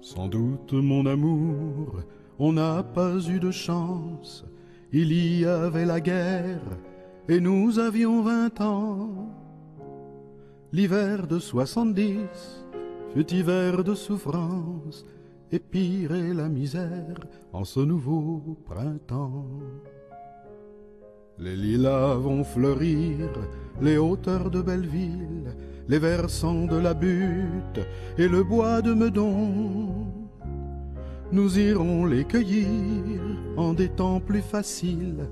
Sans doute, mon amour, on n'a pas eu de chance. Il y avait la guerre et nous avions vingt ans. L'hiver de soixante-dix fut hiver de souffrance et pire est la misère en ce nouveau printemps. Les lilas vont fleurir, les hauteurs de Belleville, les versants de la butte et le bois de Meudon. Nous irons les cueillir en des temps plus faciles.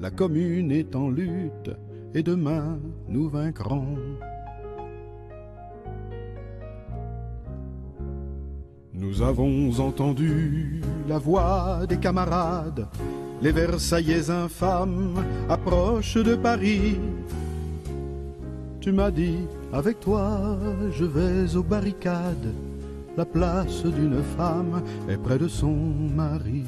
La commune est en lutte et demain nous vaincrons. Nous avons entendu la voix des camarades, les Versaillais infâmes approchent de Paris. Tu m'as dit, avec toi, je vais aux barricades. La place d'une femme est près de son mari.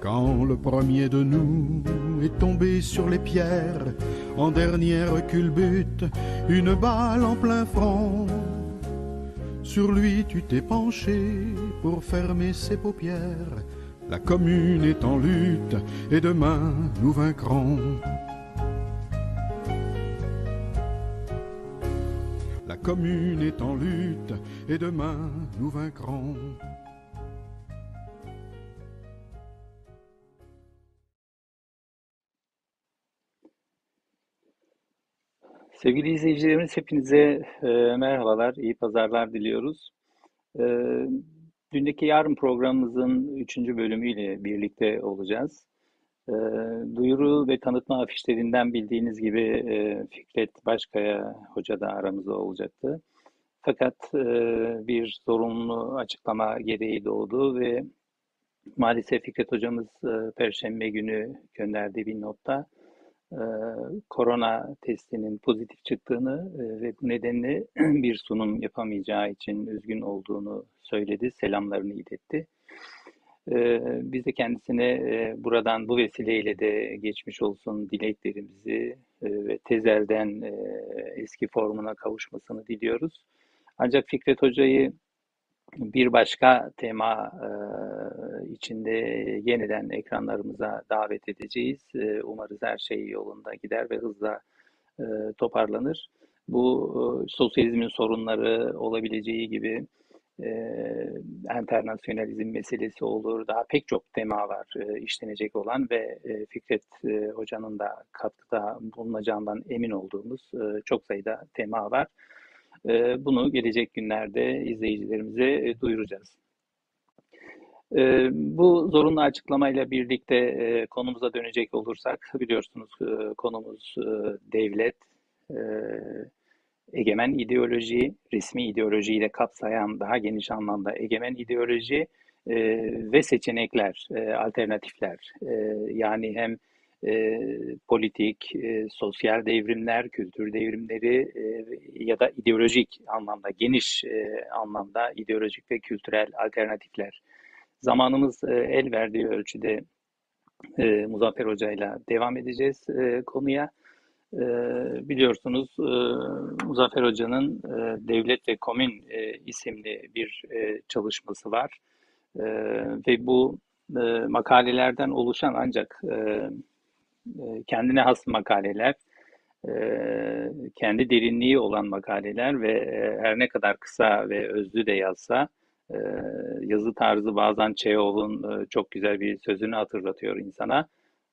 Quand le premier de nous est tombé sur les pierres, en dernière culbute, une balle en plein front. Sur lui tu t'es penché pour fermer ses paupières. La commune est en lutte et demain nous vaincrons. La commune est en lutte et demain nous vaincrons. Sevgili izleyicilerimiz hepinize e, merhabalar, iyi pazarlar diliyoruz. E, dündeki yarın programımızın üçüncü bölümüyle birlikte olacağız. E, duyuru ve tanıtma afişlerinden bildiğiniz gibi e, Fikret Başkaya Hoca da aramızda olacaktı. Fakat e, bir zorunlu açıklama gereği doğdu ve maalesef Fikret Hocamız e, Perşembe günü gönderdiği bir notta e, korona testinin pozitif çıktığını e, ve bu nedenle bir sunum yapamayacağı için üzgün olduğunu söyledi, selamlarını iletti. E, biz de kendisine e, buradan bu vesileyle de geçmiş olsun dileklerimizi e, ve tezelden eski formuna kavuşmasını diliyoruz. Ancak Fikret Hoca'yı bir başka tema içinde yeniden ekranlarımıza davet edeceğiz. Umarız her şey yolunda gider ve hızla toparlanır. Bu sosyalizmin sorunları olabileceği gibi internasyonalizm meselesi olur. Daha pek çok tema var işlenecek olan ve Fikret Hoca'nın da katkıda bulunacağından emin olduğumuz çok sayıda tema var. Ee, bunu gelecek günlerde izleyicilerimize e, duyuracağız. Ee, bu zorunlu açıklamayla birlikte e, konumuza dönecek olursak biliyorsunuz e, konumuz devlet, egemen ideoloji, resmi ideolojiyi de kapsayan daha geniş anlamda egemen ideoloji ve seçenekler, alternatifler. Yani hem e, politik, e, sosyal devrimler, kültür devrimleri e, ya da ideolojik anlamda, geniş e, anlamda ideolojik ve kültürel alternatifler. Zamanımız e, el verdiği ölçüde e, Muzaffer Hoca ile devam edeceğiz e, konuya. E, biliyorsunuz e, Muzaffer Hoca'nın e, Devlet ve Komün e, isimli bir e, çalışması var. E, ve bu e, makalelerden oluşan ancak e, kendine has makaleler, e, kendi derinliği olan makaleler ve e, her ne kadar kısa ve özlü de yazsa yazı tarzı bazen Çehov'un çok güzel bir sözünü hatırlatıyor insana.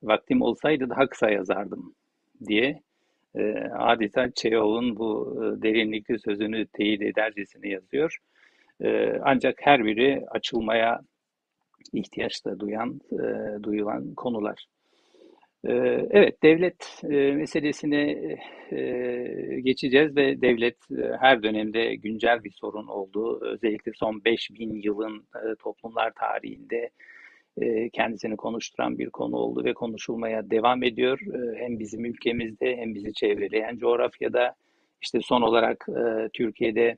Vaktim olsaydı daha kısa yazardım diye adeta Çehov'un bu derinlikli sözünü teyit edercesine yazıyor. Ancak her biri açılmaya ihtiyaç da duyan, duyulan konular. Ee, evet, devlet e, meselesine e, geçeceğiz ve devlet e, her dönemde güncel bir sorun oldu. Özellikle son 5000 yılın toplumlar tarihinde kendisini konuşturan bir konu oldu ve konuşulmaya devam ediyor. Hem bizim ülkemizde hem bizi çevreleyen coğrafyada. işte son olarak Türkiye'de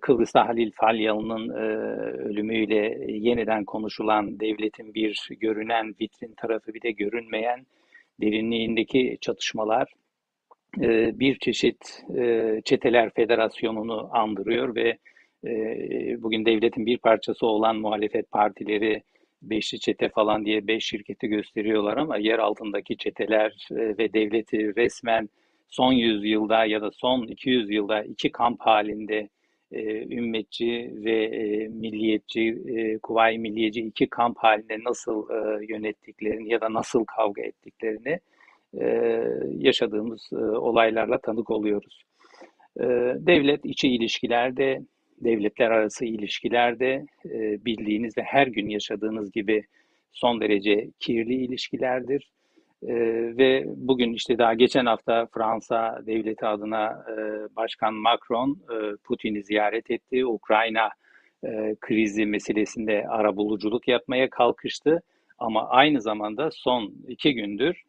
Kıbrıs'ta Halil Falyalı'nın ölümüyle yeniden konuşulan devletin bir görünen vitrin tarafı bir de görünmeyen derinliğindeki çatışmalar e, bir çeşit e, çeteler federasyonunu andırıyor ve e, bugün devletin bir parçası olan muhalefet partileri beşli çete falan diye beş şirketi gösteriyorlar ama yer altındaki çeteler e, ve devleti resmen son yüzyılda ya da son 200 yılda iki kamp halinde e, ümmetçi ve e, milliyetçi, e, kuvayi milliyeci iki kamp halinde nasıl e, yönettiklerini ya da nasıl kavga ettiklerini e, yaşadığımız e, olaylarla tanık oluyoruz. E, devlet içi ilişkilerde, devletler arası ilişkilerde e, bildiğiniz ve her gün yaşadığınız gibi son derece kirli ilişkilerdir. E, ve bugün işte daha geçen hafta Fransa devleti adına e, Başkan Macron e, Putin'i ziyaret etti. Ukrayna e, krizi meselesinde arabuluculuk yapmaya kalkıştı. Ama aynı zamanda son iki gündür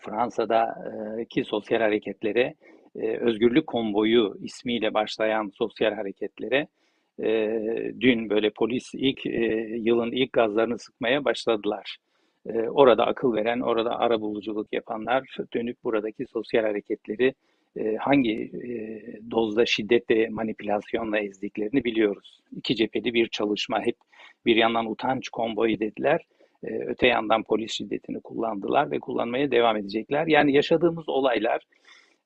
Fransa'daki sosyal hareketlere, e, Özgürlük Konvoyu ismiyle başlayan sosyal hareketlere e, dün böyle polis ilk e, yılın ilk gazlarını sıkmaya başladılar. Orada akıl veren, orada ara buluculuk yapanlar dönüp buradaki sosyal hareketleri hangi dozda şiddet ve manipülasyonla ezdiklerini biliyoruz. İki cepheli bir çalışma hep bir yandan utanç konvoyu dediler ee, öte yandan polis şiddetini kullandılar ve kullanmaya devam edecekler. Yani yaşadığımız olaylar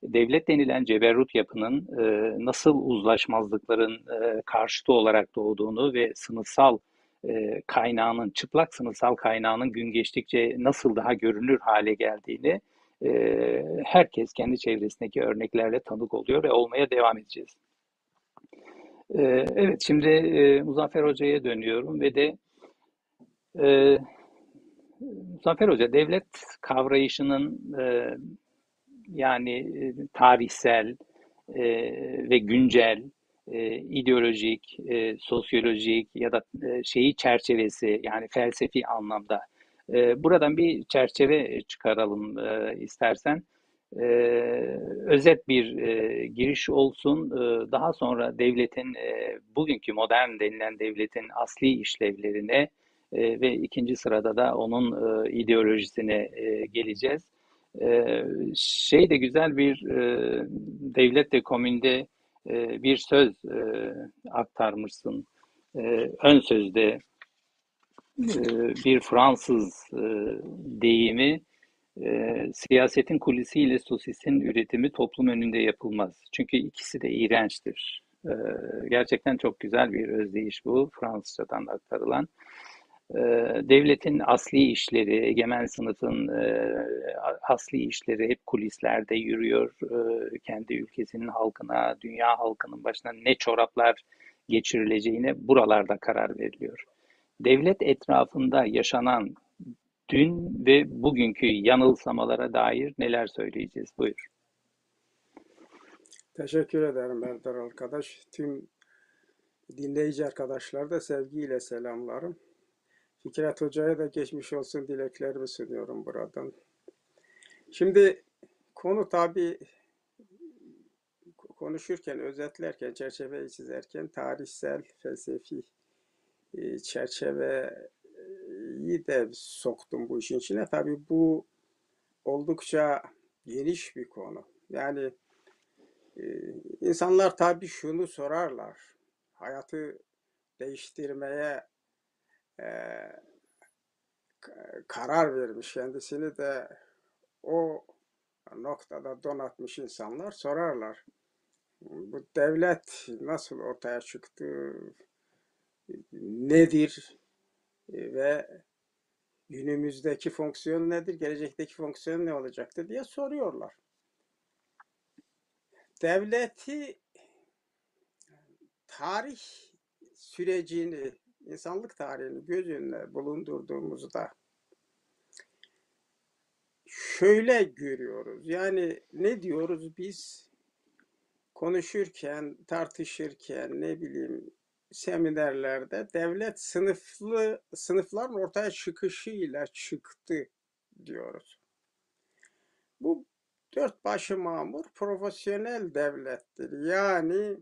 devlet denilen ceberrut yapının e, nasıl uzlaşmazlıkların e, karşıtı olarak doğduğunu ve sınıfsal kaynağının, çıplak sınıfsal kaynağının gün geçtikçe nasıl daha görünür hale geldiğini herkes kendi çevresindeki örneklerle tanık oluyor ve olmaya devam edeceğiz. Evet, şimdi Muzaffer Hoca'ya dönüyorum ve de Zafer Hoca, devlet kavrayışının yani tarihsel ve güncel, e, ideolojik, e, sosyolojik ya da e, şeyi çerçevesi yani felsefi anlamda. E, buradan bir çerçeve çıkaralım e, istersen. E, özet bir e, giriş olsun. E, daha sonra devletin, e, bugünkü modern denilen devletin asli işlevlerine, e, ve ikinci sırada da onun e, ideolojisine e, geleceğiz. E, şey de güzel bir e, devlet de komünde e, bir söz e, aktarmışsın. E, ön sözde e, bir Fransız e, deyimi e, siyasetin kulisiyle sosisin üretimi toplum önünde yapılmaz. Çünkü ikisi de iğrençtir. E, gerçekten çok güzel bir özdeyiş bu Fransızcadan aktarılan. Ee, devletin asli işleri, egemen sınıfın e, asli işleri hep kulislerde yürüyor. E, kendi ülkesinin halkına, dünya halkının başına ne çoraplar geçirileceğine buralarda karar veriliyor. Devlet etrafında yaşanan dün ve bugünkü yanılsamalara dair neler söyleyeceğiz? Buyur. Teşekkür ederim Erdar arkadaş. Tüm dinleyici arkadaşlar da sevgiyle selamlarım. Fikret Hoca'ya da geçmiş olsun dileklerimi sunuyorum buradan. Şimdi konu tabi konuşurken, özetlerken, çerçeveyi çizerken tarihsel, felsefi e, çerçeveyi de soktum bu işin içine. Tabi bu oldukça geniş bir konu. Yani e, insanlar tabi şunu sorarlar. Hayatı değiştirmeye e, karar vermiş kendisini de o noktada donatmış insanlar sorarlar. Bu devlet nasıl ortaya çıktı, nedir ve günümüzdeki fonksiyon nedir, gelecekteki fonksiyon ne olacaktı diye soruyorlar. Devleti tarih sürecini insanlık tarihini göz önüne bulundurduğumuzda şöyle görüyoruz. Yani ne diyoruz biz konuşurken, tartışırken ne bileyim seminerlerde devlet sınıflı sınıfların ortaya çıkışıyla çıktı diyoruz. Bu dört başı mamur profesyonel devlettir. Yani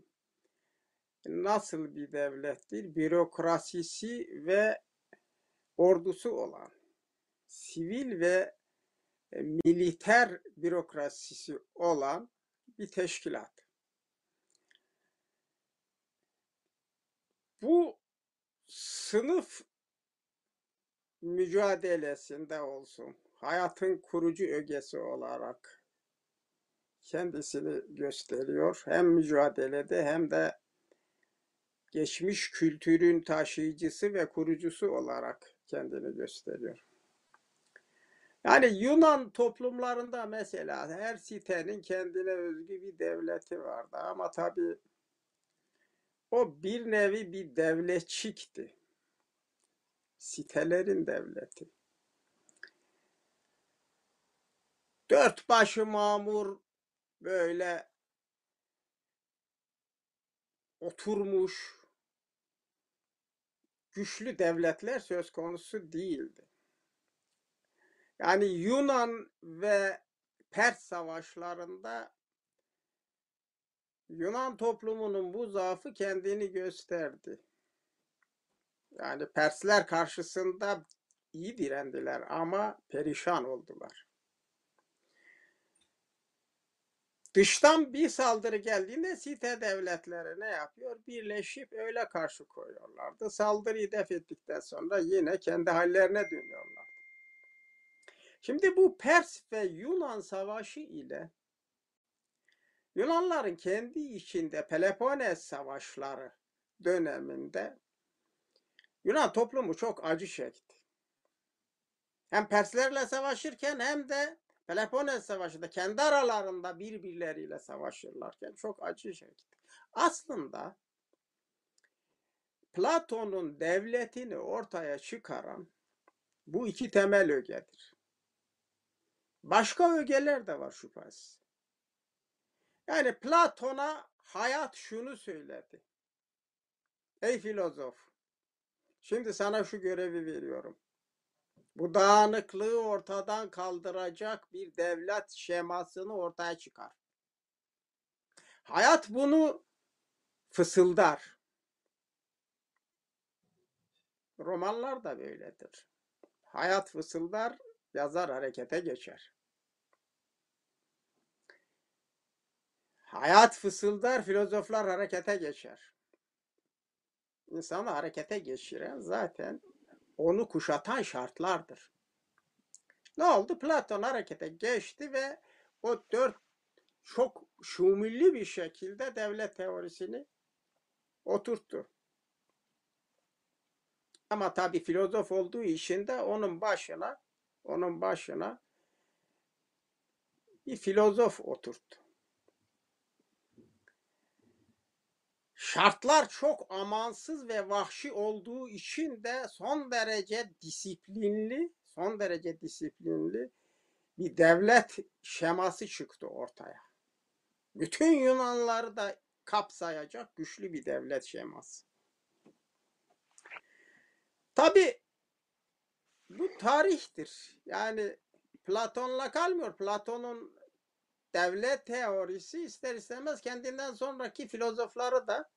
nasıl bir devlettir? Bürokrasisi ve ordusu olan, sivil ve e, militer bürokrasisi olan bir teşkilat. bu sınıf mücadelesinde olsun, hayatın kurucu ögesi olarak kendisini gösteriyor. Hem mücadelede hem de geçmiş kültürün taşıyıcısı ve kurucusu olarak kendini gösteriyor. Yani Yunan toplumlarında mesela her sitenin kendine özgü bir devleti vardı ama tabii o bir nevi bir devletçikti. Sitelerin devleti. Dört başı mamur böyle oturmuş güçlü devletler söz konusu değildi. Yani Yunan ve Pers savaşlarında Yunan toplumunun bu zaafı kendini gösterdi. Yani Persler karşısında iyi direndiler ama perişan oldular. Dıştan bir saldırı geldiğinde site devletleri ne yapıyor? Birleşip öyle karşı koyuyorlardı. Saldırıyı def ettikten sonra yine kendi hallerine dönüyorlar. Şimdi bu Pers ve Yunan savaşı ile Yunanların kendi içinde Peloponnes savaşları döneminde Yunan toplumu çok acı çekti. Hem Perslerle savaşırken hem de Peloponnes Savaşı'nda kendi aralarında birbirleriyle savaşırlarken çok acı çekti. Aslında Platon'un devletini ortaya çıkaran bu iki temel ögedir. Başka ögeler de var şüphesiz. Yani Platon'a hayat şunu söyledi. Ey filozof, şimdi sana şu görevi veriyorum. Bu dağınıklığı ortadan kaldıracak bir devlet şemasını ortaya çıkar. Hayat bunu fısıldar. Romanlar da böyledir. Hayat fısıldar, yazar harekete geçer. Hayat fısıldar, filozoflar harekete geçer. İnsanı harekete geçiren zaten onu kuşatan şartlardır. Ne oldu? Platon harekete geçti ve o dört çok şumilli bir şekilde devlet teorisini oturttu. Ama tabi filozof olduğu için de onun başına onun başına bir filozof oturttu. Şartlar çok amansız ve vahşi olduğu için de son derece disiplinli, son derece disiplinli bir devlet şeması çıktı ortaya. Bütün Yunanları da kapsayacak güçlü bir devlet şeması. Tabi bu tarihtir. Yani Platon'la kalmıyor. Platon'un devlet teorisi ister istemez kendinden sonraki filozofları da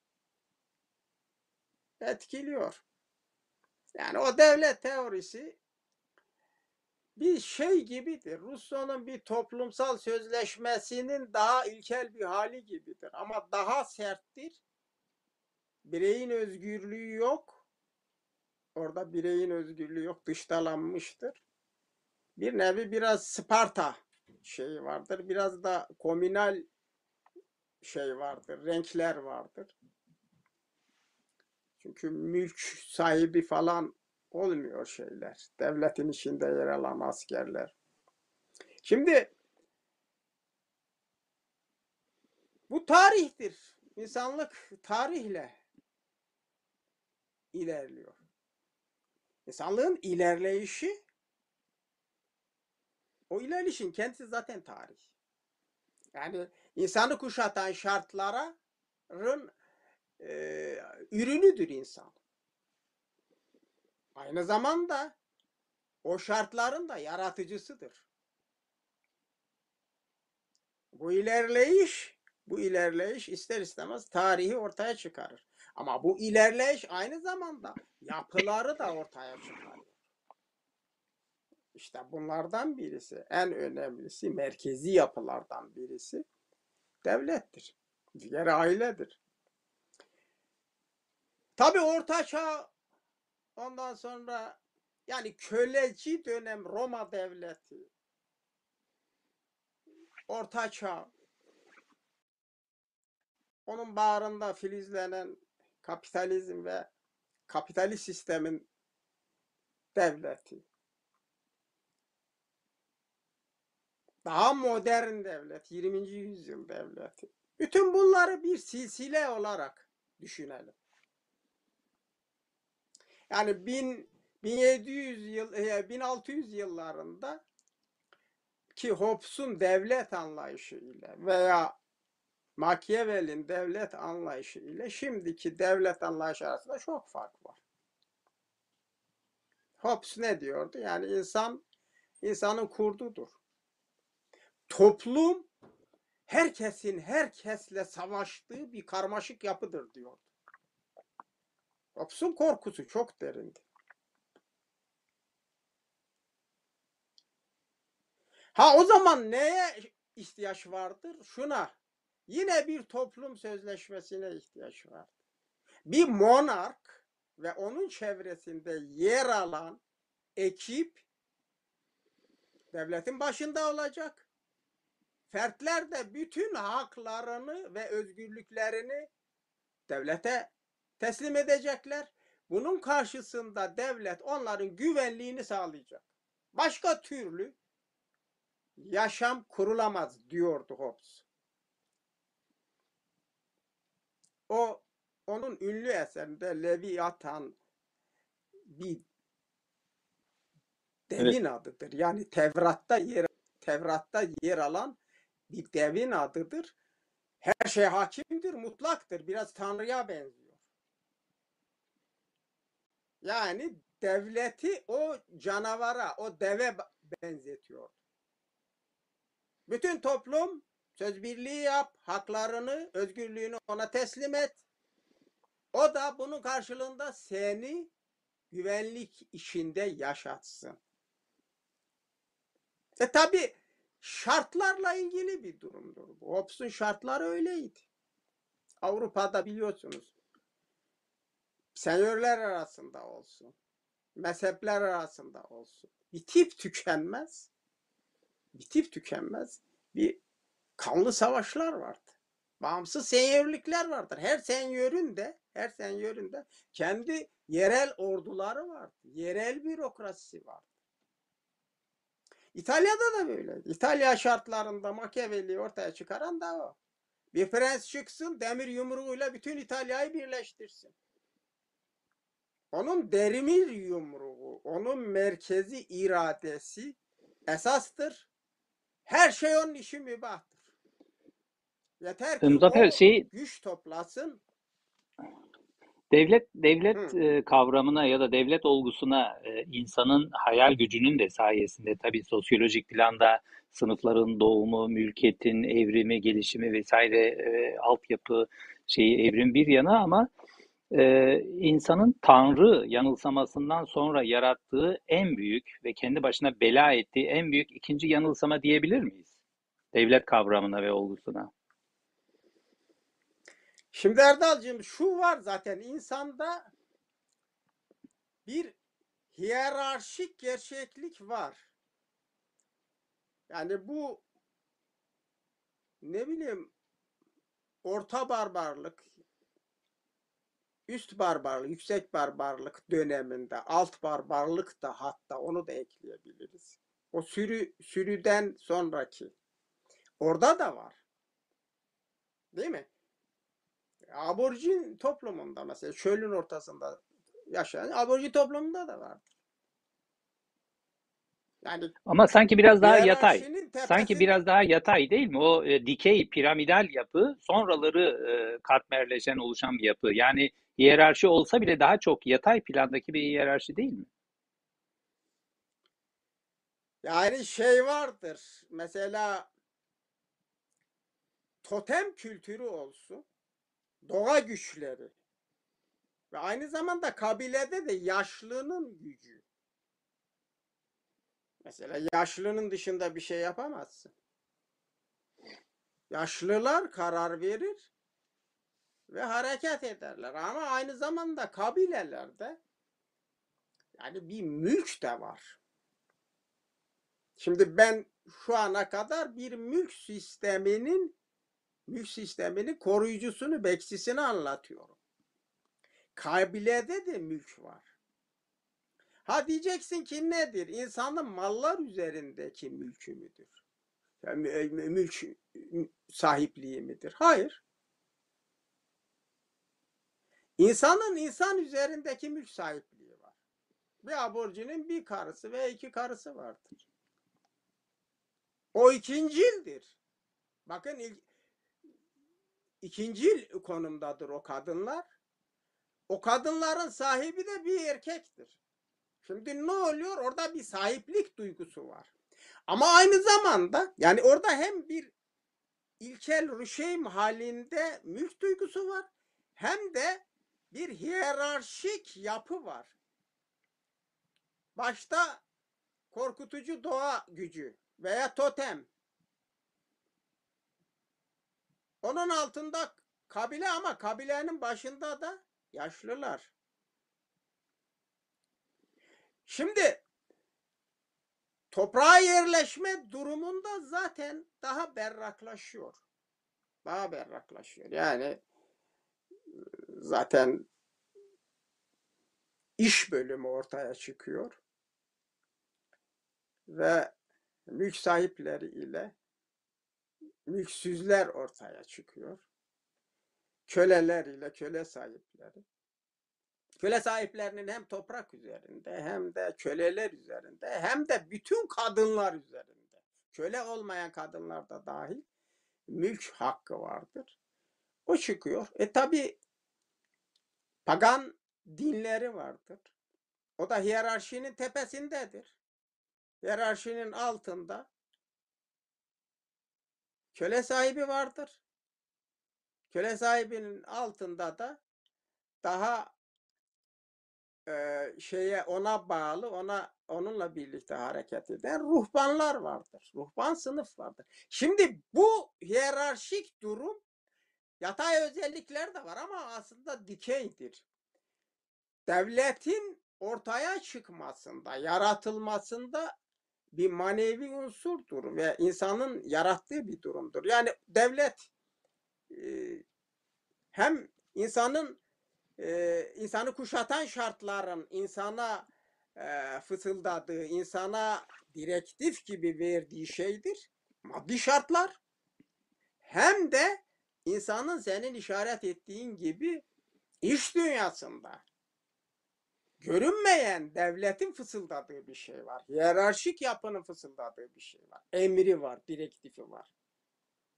etkiliyor. Yani o devlet teorisi bir şey gibidir. Rousseau'nun bir toplumsal sözleşmesinin daha ilkel bir hali gibidir. Ama daha serttir. Bireyin özgürlüğü yok. Orada bireyin özgürlüğü yok. Dıştalanmıştır. Bir nevi biraz Sparta şeyi vardır. Biraz da komünal şey vardır. Renkler vardır. Çünkü mülk sahibi falan olmuyor şeyler. Devletin içinde yer alan askerler. Şimdi bu tarihtir. İnsanlık tarihle ilerliyor. İnsanlığın ilerleyişi o ilerleyişin kendisi zaten tarih. Yani insanı kuşatan şartların e, ürünüdür insan. Aynı zamanda o şartların da yaratıcısıdır. Bu ilerleyiş, bu ilerleyiş ister istemez tarihi ortaya çıkarır. Ama bu ilerleyiş aynı zamanda yapıları da ortaya çıkarır. İşte bunlardan birisi, en önemlisi, merkezi yapılardan birisi devlettir. Diğer ailedir. Tabii Orta Çağ ondan sonra yani köleci dönem Roma devleti Orta Çağ onun bağrında filizlenen kapitalizm ve kapitalist sistemin devleti. Daha modern devlet, 20. yüzyıl devleti. Bütün bunları bir silsile olarak düşünelim. Yani 1000 1700 yıl e, 1600 yıllarında ki Hobbes'un devlet anlayışı ile veya Machiavelli'nin devlet anlayışı ile şimdiki devlet anlayışı arasında çok fark var. Hobbes ne diyordu? Yani insan insanın kurdudur. Toplum herkesin herkesle savaştığı bir karmaşık yapıdır diyordu. Hobbes'un korkusu çok derindi. Ha o zaman neye ihtiyaç vardır? Şuna. Yine bir toplum sözleşmesine ihtiyaç var. Bir monark ve onun çevresinde yer alan ekip devletin başında olacak. Fertler de bütün haklarını ve özgürlüklerini devlete teslim edecekler. Bunun karşısında devlet onların güvenliğini sağlayacak. Başka türlü yaşam kurulamaz diyordu Hobbes. O onun ünlü eserinde Leviathan bir devin adıdır. Yani Tevrat'ta yer Tevrat'ta yer alan bir devin adıdır. Her şey hakimdir, mutlaktır. Biraz Tanrı'ya benziyor. Yani devleti o canavara, o deve benzetiyor. Bütün toplum söz birliği yap, haklarını, özgürlüğünü ona teslim et. O da bunun karşılığında seni güvenlik içinde yaşatsın. E tabi şartlarla ilgili bir durumdur. bu. Hobbes'un şartları öyleydi. Avrupa'da biliyorsunuz senyörler arasında olsun, mezhepler arasında olsun. Bir tip tükenmez bitip tükenmez bir kanlı savaşlar vardı. Bağımsız senyörlükler vardır. Her senyörün de her senyörün de kendi yerel orduları vardı. Yerel bürokrasisi vardı. İtalya'da da böyle. İtalya şartlarında Machiavelli ortaya çıkaran da o. Bir prens çıksın demir yumruğuyla bütün İtalya'yı birleştirsin. Onun derimir yumruğu, onun merkezi iradesi esastır. Her şey onun işi mübahtır. Yeter ki Muzaffer o şey güç toplasın. Devlet devlet Hı. kavramına ya da devlet olgusuna insanın hayal gücünün de sayesinde tabii sosyolojik planda sınıfların doğumu, mülkiyetin evrimi, gelişimi vesaire e, altyapı şeyi evrim bir yana ama e, insanın Tanrı yanılsamasından sonra yarattığı en büyük ve kendi başına bela ettiği en büyük ikinci yanılsama diyebilir miyiz? Devlet kavramına ve olgusuna. Şimdi Erdal'cığım şu var zaten insanda bir hiyerarşik gerçeklik var. Yani bu ne bileyim orta barbarlık, üst barbarlık, yüksek barbarlık döneminde, alt barbarlık da hatta onu da ekleyebiliriz. O sürü sürüden sonraki. Orada da var. Değil mi? Aborjin toplumunda mesela çölün ortasında yaşayan aborjin toplumunda da vardır. Yani Ama sanki biraz daha yatay. hiyerarşinin Sanki biraz daha yatay değil mi? O e, dikey piramidal yapı sonraları e, katmerleşen oluşan bir yapı. Yani hiyerarşi olsa bile daha çok yatay plandaki bir hiyerarşi değil mi? yani şey vardır. Mesela totem kültürü olsun. Doğa güçleri. Ve aynı zamanda kabilede de yaşlının gücü. Mesela yaşlının dışında bir şey yapamazsın. Yaşlılar karar verir ve hareket ederler. Ama aynı zamanda kabilelerde yani bir mülk de var. Şimdi ben şu ana kadar bir mülk sisteminin mülk sisteminin koruyucusunu, bekçisini anlatıyorum. Kabilede de mülk var. Ha diyeceksin ki nedir? İnsanın mallar üzerindeki mülkü müdür? Yani mü- mülk sahipliği midir? Hayır. İnsanın insan üzerindeki mülk sahipliği var. Bir aborjinin bir karısı ve iki karısı vardır. O ikincildir. Bakın ilk, ikincil konumdadır o kadınlar. O kadınların sahibi de bir erkektir. Şimdi ne oluyor? Orada bir sahiplik duygusu var. Ama aynı zamanda yani orada hem bir ilkel rüşeym halinde mülk duygusu var hem de bir hiyerarşik yapı var. Başta korkutucu doğa gücü veya totem. Onun altında kabile ama kabilenin başında da yaşlılar. Şimdi toprağa yerleşme durumunda zaten daha berraklaşıyor. Daha berraklaşıyor. Yani zaten iş bölümü ortaya çıkıyor. Ve mülk sahipleri ile mülksüzler ortaya çıkıyor. Köleler ile köle sahipleri. Köle sahiplerinin hem toprak üzerinde hem de köleler üzerinde hem de bütün kadınlar üzerinde. Köle olmayan kadınlar da dahil mülk hakkı vardır. O çıkıyor. E tabi pagan dinleri vardır. O da hiyerarşinin tepesindedir. Hiyerarşinin altında köle sahibi vardır. Köle sahibinin altında da daha e, şeye ona bağlı, ona onunla birlikte hareket eden ruhbanlar vardır. Ruhban sınıf vardır. Şimdi bu hiyerarşik durum yatay özellikler de var ama aslında dikeydir. Devletin ortaya çıkmasında, yaratılmasında bir manevi unsurdur ve insanın yarattığı bir durumdur. Yani devlet e, hem insanın e, insanı kuşatan şartların insana e, fısıldadığı, insana direktif gibi verdiği şeydir. Maddi şartlar. Hem de insanın senin işaret ettiğin gibi iş dünyasında görünmeyen devletin fısıldadığı bir şey var. Hiyerarşik yapının fısıldadığı bir şey var. Emri var, direktifi var.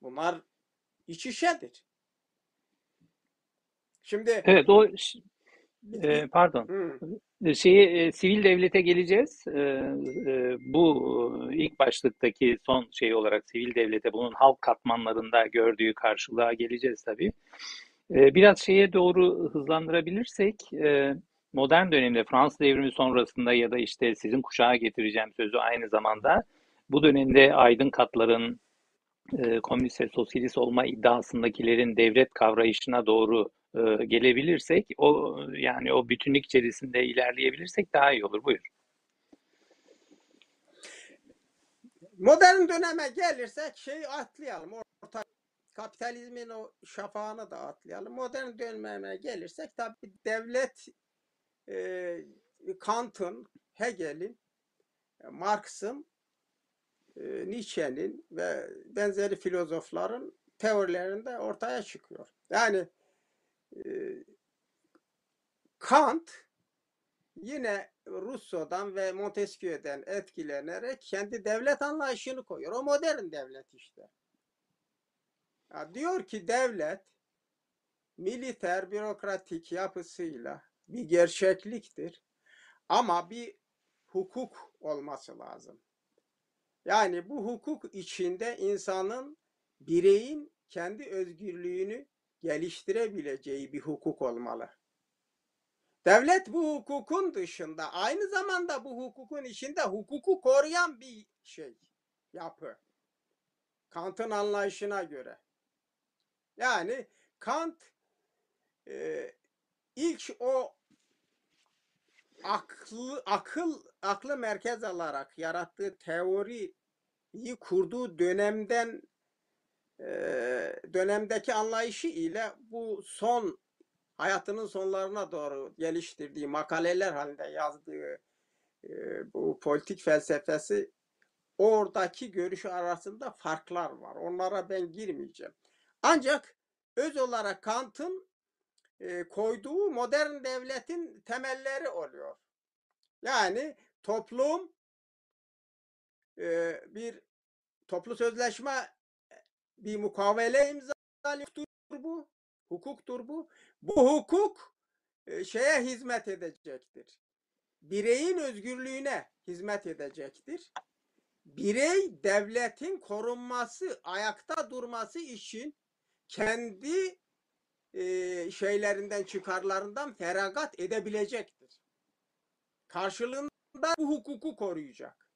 Bunlar iç içedir. Şimdi Evet o e, pardon. Hı. Şeyi e, sivil devlete geleceğiz. E, e, bu ilk başlıktaki son şey olarak sivil devlete bunun halk katmanlarında gördüğü karşılığa geleceğiz tabii. E, biraz şeye doğru hızlandırabilirsek e, modern dönemde Fransız devrimi sonrasında ya da işte sizin kuşağa getireceğim sözü aynı zamanda bu dönemde aydın katların e, komünist ve sosyalist olma iddiasındakilerin devlet kavrayışına doğru e, gelebilirsek o yani o bütünlük içerisinde ilerleyebilirsek daha iyi olur. Buyur. Modern döneme gelirsek şeyi atlayalım. Orta kapitalizmin o şafağını da atlayalım. Modern döneme gelirsek tabii devlet e, Kant'ın, Hegel'in, Marx'ın, e, Nietzsche'nin ve benzeri filozofların teorilerinde ortaya çıkıyor. Yani e, Kant yine Rousseau'dan ve Montesquieu'den etkilenerek kendi devlet anlayışını koyuyor. O modern devlet işte. Ya diyor ki devlet militer bürokratik yapısıyla bir gerçekliktir. Ama bir hukuk olması lazım. Yani bu hukuk içinde insanın bireyin kendi özgürlüğünü geliştirebileceği bir hukuk olmalı. Devlet bu hukukun dışında aynı zamanda bu hukukun içinde hukuku koruyan bir şey, yapı. Kant'ın anlayışına göre. Yani Kant e, ilk o aklı akıl aklı merkez alarak yarattığı teoriyi kurduğu dönemden e, dönemdeki anlayışı ile bu son hayatının sonlarına doğru geliştirdiği makaleler halinde yazdığı e, bu politik felsefesi oradaki görüşü arasında farklar var. Onlara ben girmeyeceğim. Ancak öz olarak Kant'ın koyduğu modern devletin temelleri oluyor. Yani toplum bir toplu sözleşme bir mukavele imzalıyordur bu. Hukuktur bu. Bu hukuk şeye hizmet edecektir. Bireyin özgürlüğüne hizmet edecektir. Birey devletin korunması, ayakta durması için kendi e, şeylerinden, çıkarlarından feragat edebilecektir. Karşılığında bu hukuku koruyacak.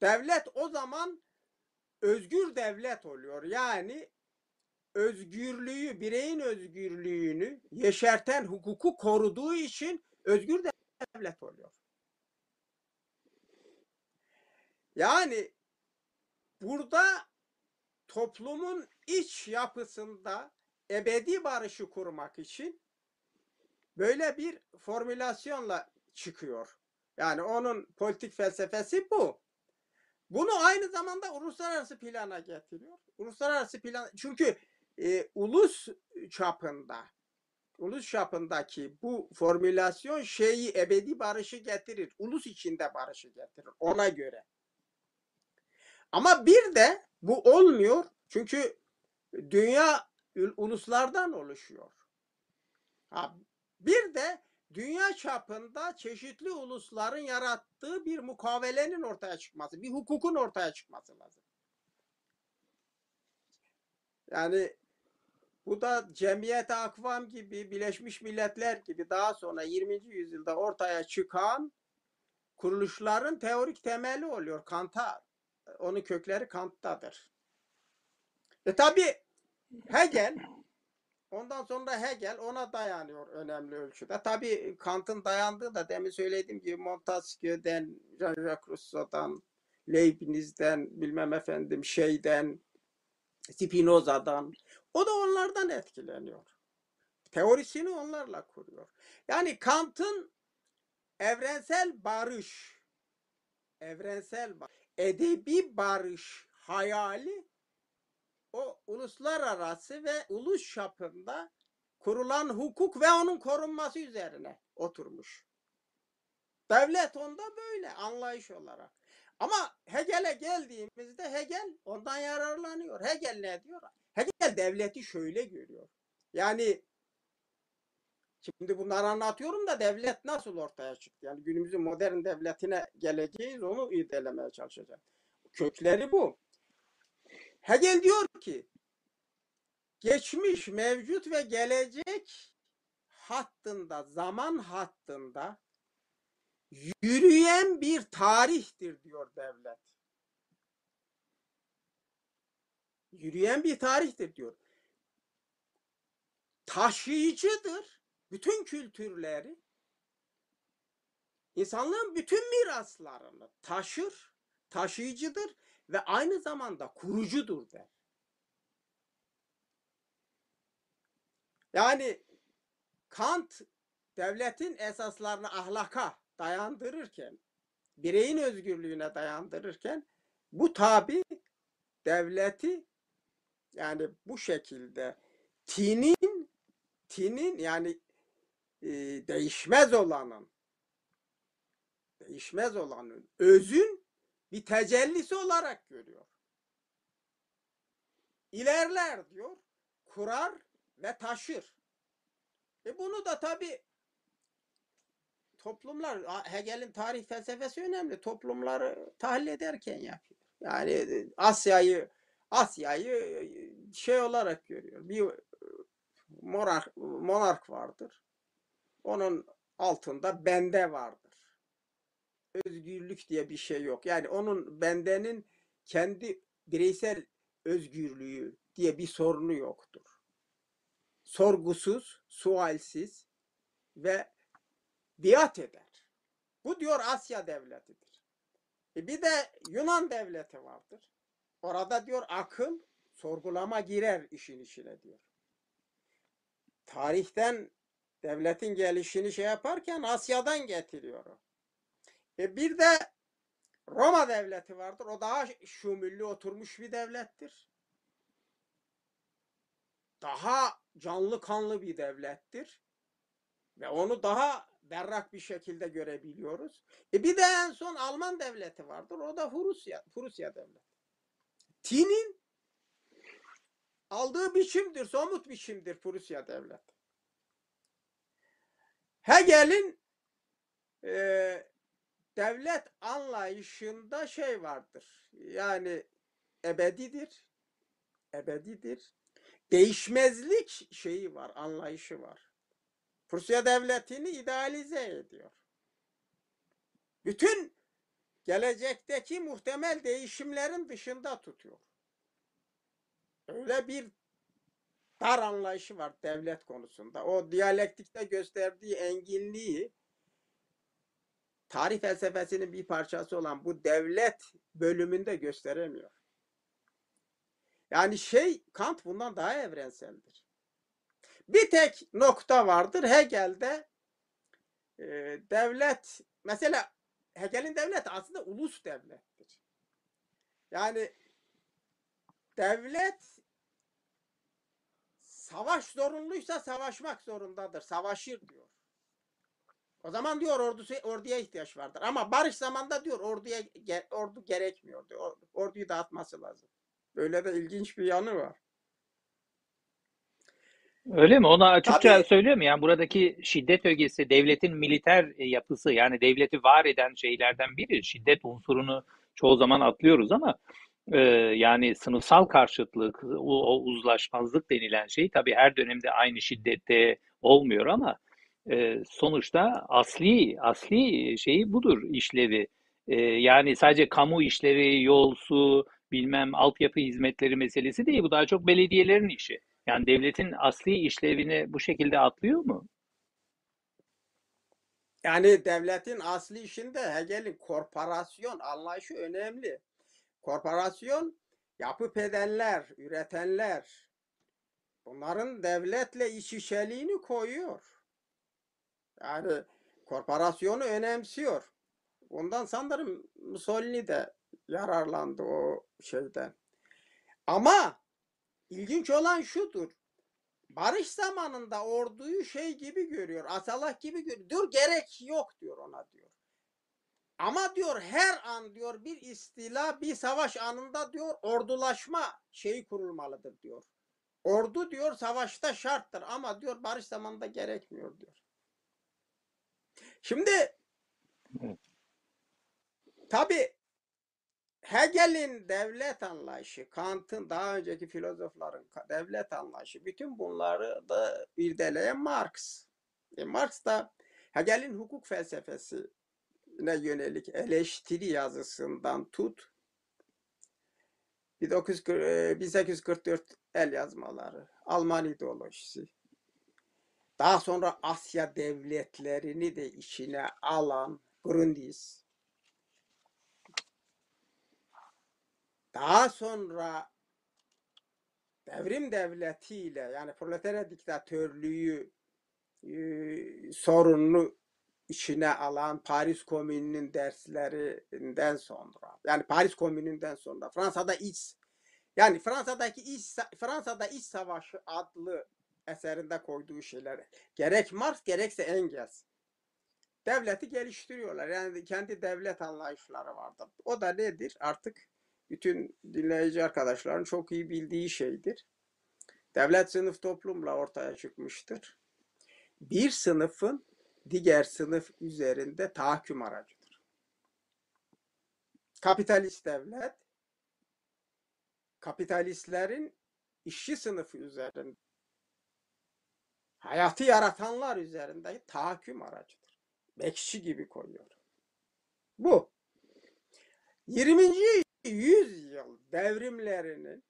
Devlet o zaman özgür devlet oluyor. Yani özgürlüğü, bireyin özgürlüğünü yeşerten hukuku koruduğu için özgür devlet oluyor. Yani burada toplumun iç yapısında ebedi barışı kurmak için böyle bir formülasyonla çıkıyor. Yani onun politik felsefesi bu. Bunu aynı zamanda uluslararası plana getiriyor. Uluslararası plan çünkü e, ulus çapında ulus çapındaki bu formülasyon şeyi ebedi barışı getirir. Ulus içinde barışı getirir ona göre. Ama bir de bu olmuyor. Çünkü dünya uluslardan oluşuyor. Ha, bir de dünya çapında çeşitli ulusların yarattığı bir mukavelenin ortaya çıkması, bir hukukun ortaya çıkması lazım. Yani bu da cemiyet akvam gibi, Birleşmiş Milletler gibi daha sonra 20. yüzyılda ortaya çıkan kuruluşların teorik temeli oluyor. Kant'a, onun kökleri Kant'tadır. E tabi Hegel Ondan sonra Hegel ona dayanıyor önemli ölçüde. Tabi Kant'ın dayandığı da demin söylediğim gibi Montesquieu'den, Jean-Jacques Rousseau'dan, Leibniz'den, bilmem efendim şeyden, Spinoza'dan. O da onlardan etkileniyor. Teorisini onlarla kuruyor. Yani Kant'ın evrensel barış, evrensel barış, edebi barış hayali uluslararası ve ulus çapında kurulan hukuk ve onun korunması üzerine oturmuş. Devlet onda böyle anlayış olarak. Ama Hegel'e geldiğimizde Hegel ondan yararlanıyor. Hegel ne diyor? Hegel devleti şöyle görüyor. Yani şimdi bunları anlatıyorum da devlet nasıl ortaya çıktı? Yani günümüzün modern devletine geleceğiz onu irdelemeye çalışacağım. Kökleri bu. Hegel diyor ki geçmiş, mevcut ve gelecek hattında, zaman hattında yürüyen bir tarihtir diyor devlet. Yürüyen bir tarihtir diyor. Taşıyıcıdır. Bütün kültürleri, insanlığın bütün miraslarını taşır, taşıyıcıdır ve aynı zamanda kurucudur der. Yani Kant devletin esaslarını ahlaka dayandırırken, bireyin özgürlüğüne dayandırırken bu tabi devleti yani bu şekilde tinin tinin yani e, değişmez olanın değişmez olanın özün bir tecellisi olarak görüyor. İlerler diyor, kurar ve taşır. E bunu da tabi toplumlar, Hegel'in tarih felsefesi önemli. Toplumları tahlil ederken yapıyor. Yani e, Asya'yı Asya'yı e, şey olarak görüyor. Bir e, monark, monark vardır. Onun altında bende vardır özgürlük diye bir şey yok. Yani onun bendenin kendi bireysel özgürlüğü diye bir sorunu yoktur. Sorgusuz, sualsiz ve biat eder. Bu diyor Asya devletidir. E bir de Yunan devleti vardır. Orada diyor akıl, sorgulama girer işin içine diyor. Tarihten devletin gelişini şey yaparken Asya'dan getiriyor. E bir de Roma devleti vardır. O daha şumüllü oturmuş bir devlettir. Daha canlı kanlı bir devlettir. Ve onu daha berrak bir şekilde görebiliyoruz. E bir de en son Alman devleti vardır. O da Prusya, Prusya devleti. Tin'in aldığı biçimdir, somut biçimdir Prusya devleti. Hegel'in e, devlet anlayışında şey vardır. Yani ebedidir. Ebedidir. Değişmezlik şeyi var, anlayışı var. Prusya devletini idealize ediyor. Bütün gelecekteki muhtemel değişimlerin dışında tutuyor. Öyle bir dar anlayışı var devlet konusunda. O diyalektikte gösterdiği enginliği tarih felsefesinin bir parçası olan bu devlet bölümünde gösteremiyor. Yani şey Kant bundan daha evrenseldir. Bir tek nokta vardır Hegel'de e, devlet mesela Hegel'in devlet aslında ulus devlettir. Yani devlet savaş zorunluysa savaşmak zorundadır. Savaşır diyor. O zaman diyor ordusu, orduya ihtiyaç vardır. Ama barış zamanda diyor orduya ordu gerekmiyor diyor. Orduyu dağıtması lazım. Böyle de ilginç bir yanı var. Öyle mi? Ona açıkça Tabii. söylüyor mu? Yani buradaki şiddet ögesi devletin militer e, yapısı yani devleti var eden şeylerden biri. Şiddet unsurunu çoğu zaman atlıyoruz ama e, yani sınıfsal karşıtlık, o, o uzlaşmazlık denilen şey tabii her dönemde aynı şiddette olmuyor ama e, sonuçta asli asli şeyi budur işlevi. E, yani sadece kamu işleri, yol, su, bilmem altyapı hizmetleri meselesi değil. Bu daha çok belediyelerin işi. Yani devletin asli işlevini bu şekilde atlıyor mu? Yani devletin asli işinde Hegel'in korporasyon anlayışı önemli. Korporasyon yapıp edenler, üretenler bunların devletle iç içeliğini koyuyor. Yani korporasyonu önemsiyor. Ondan sanırım Mussolini de yararlandı o şeyden. Ama ilginç olan şudur. Barış zamanında orduyu şey gibi görüyor, asalak gibi görüyor. Dur gerek yok diyor ona diyor. Ama diyor her an diyor bir istila, bir savaş anında diyor ordulaşma şeyi kurulmalıdır diyor. Ordu diyor savaşta şarttır ama diyor barış zamanında gerekmiyor diyor. Şimdi tabi Hegel'in devlet anlayışı, Kant'ın daha önceki filozofların devlet anlayışı, bütün bunları da irdeleyen Marx. E Marx da Hegel'in hukuk felsefesine yönelik eleştiri yazısından tut, 1844 el yazmaları, Alman ideolojisi, daha sonra Asya devletlerini de içine alan Grundis, daha sonra devrim devletiyle yani proletarya diktatörlüğü e, sorununu içine alan Paris Komünü'nün derslerinden sonra yani Paris Komünü'nden sonra Fransa'da iç yani Fransa'daki iç Fransa'da iç savaşı adlı eserinde koyduğu şeyler gerek Marx gerekse Engels devleti geliştiriyorlar. Yani kendi devlet anlayışları vardır. O da nedir? Artık bütün dinleyici arkadaşların çok iyi bildiği şeydir. Devlet sınıf toplumla ortaya çıkmıştır. Bir sınıfın diğer sınıf üzerinde tahakküm aracıdır. Kapitalist devlet kapitalistlerin işçi sınıfı üzerinde hayatı yaratanlar üzerinde tahakküm aracıdır. Bekçi gibi koyuyor. Bu. 20. yüzyıl devrimlerinin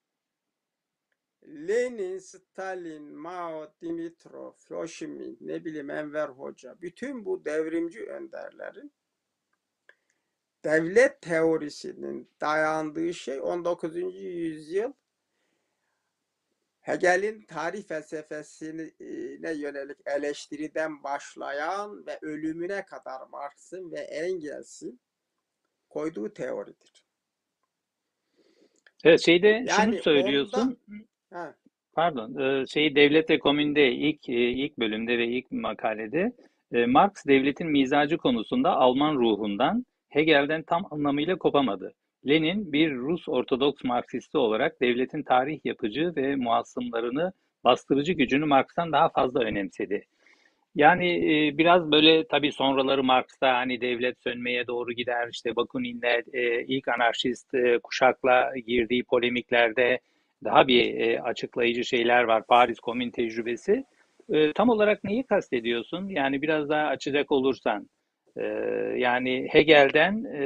Lenin, Stalin, Mao, Dimitrov, Minh, ne bileyim Enver Hoca, bütün bu devrimci önderlerin devlet teorisinin dayandığı şey 19. yüzyıl Hegel'in tarih felsefesine yönelik eleştiriden başlayan ve ölümüne kadar Marx'ın ve Engels'in koyduğu teoridir. Evet, şeyde Yani şunu söylüyorsun. Ha, Pardon, e, şeyi Devlet ve Komün'de ilk e, ilk bölümde ve ilk makalede e, Marx devletin mizacı konusunda Alman ruhundan Hegel'den tam anlamıyla kopamadı. Lenin bir Rus Ortodoks Marksisti olarak devletin tarih yapıcı ve muassımlarını bastırıcı gücünü Marx'tan daha fazla önemsedi. Yani e, biraz böyle tabii sonraları Marx'ta hani devlet sönmeye doğru gider. İşte Bakunin'le e, ilk anarşist e, kuşakla girdiği polemiklerde daha bir e, açıklayıcı şeyler var. Paris Komün tecrübesi. E, tam olarak neyi kastediyorsun? Yani biraz daha açacak olursan. E, yani Hegel'den e,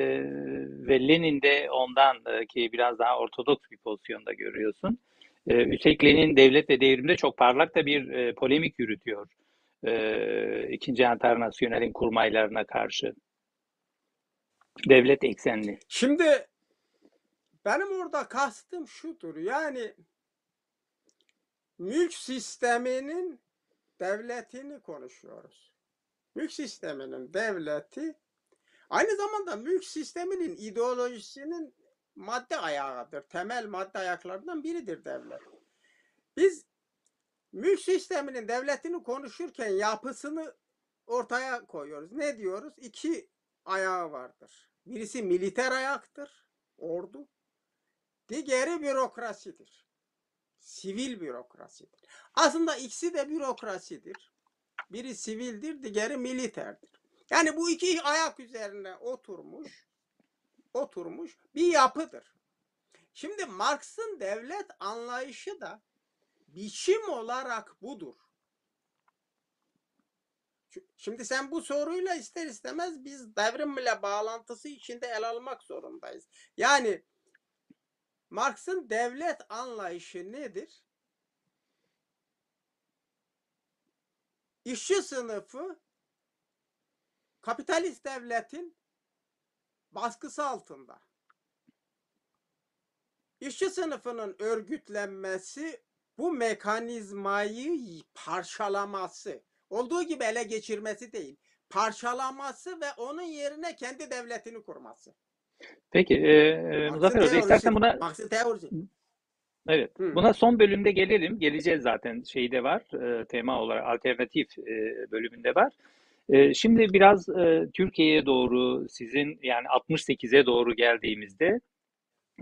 ve Lenin'de ondan e, ki biraz daha ortodoks bir pozisyonda görüyorsun. E, üstelik Lenin devlet ve devrimde çok parlak da bir e, polemik yürütüyor. E, İkinci Enternasyonel'in kurmaylarına karşı. Devlet eksenli. Şimdi benim orada kastım şudur. Yani mülk sisteminin devletini konuşuyoruz. Mülk sisteminin devleti aynı zamanda mülk sisteminin ideolojisinin madde ayağıdır. Temel madde ayaklarından biridir devlet. Biz mülk sisteminin devletini konuşurken yapısını ortaya koyuyoruz. Ne diyoruz? İki ayağı vardır. Birisi militer ayaktır, ordu. Diğeri bürokrasidir. Sivil bürokrasidir. Aslında ikisi de bürokrasidir. Biri sivildir, diğeri militerdir. Yani bu iki ayak üzerine oturmuş, oturmuş bir yapıdır. Şimdi Marx'ın devlet anlayışı da biçim olarak budur. Şimdi sen bu soruyla ister istemez biz devrimle bağlantısı içinde ele almak zorundayız. Yani Marx'ın devlet anlayışı nedir? İşçi sınıfı kapitalist devletin baskısı altında. İşçi sınıfının örgütlenmesi bu mekanizmayı parçalaması, olduğu gibi ele geçirmesi değil, parçalaması ve onun yerine kendi devletini kurması. Peki, e, Muzaffer Hoca istersen buna Marx'ın teorisi. Evet, Hı. buna son bölümde gelelim. Geleceğiz zaten şeyde var, e, tema olarak alternatif e, bölümünde var. E, şimdi biraz e, Türkiye'ye doğru sizin yani 68'e doğru geldiğimizde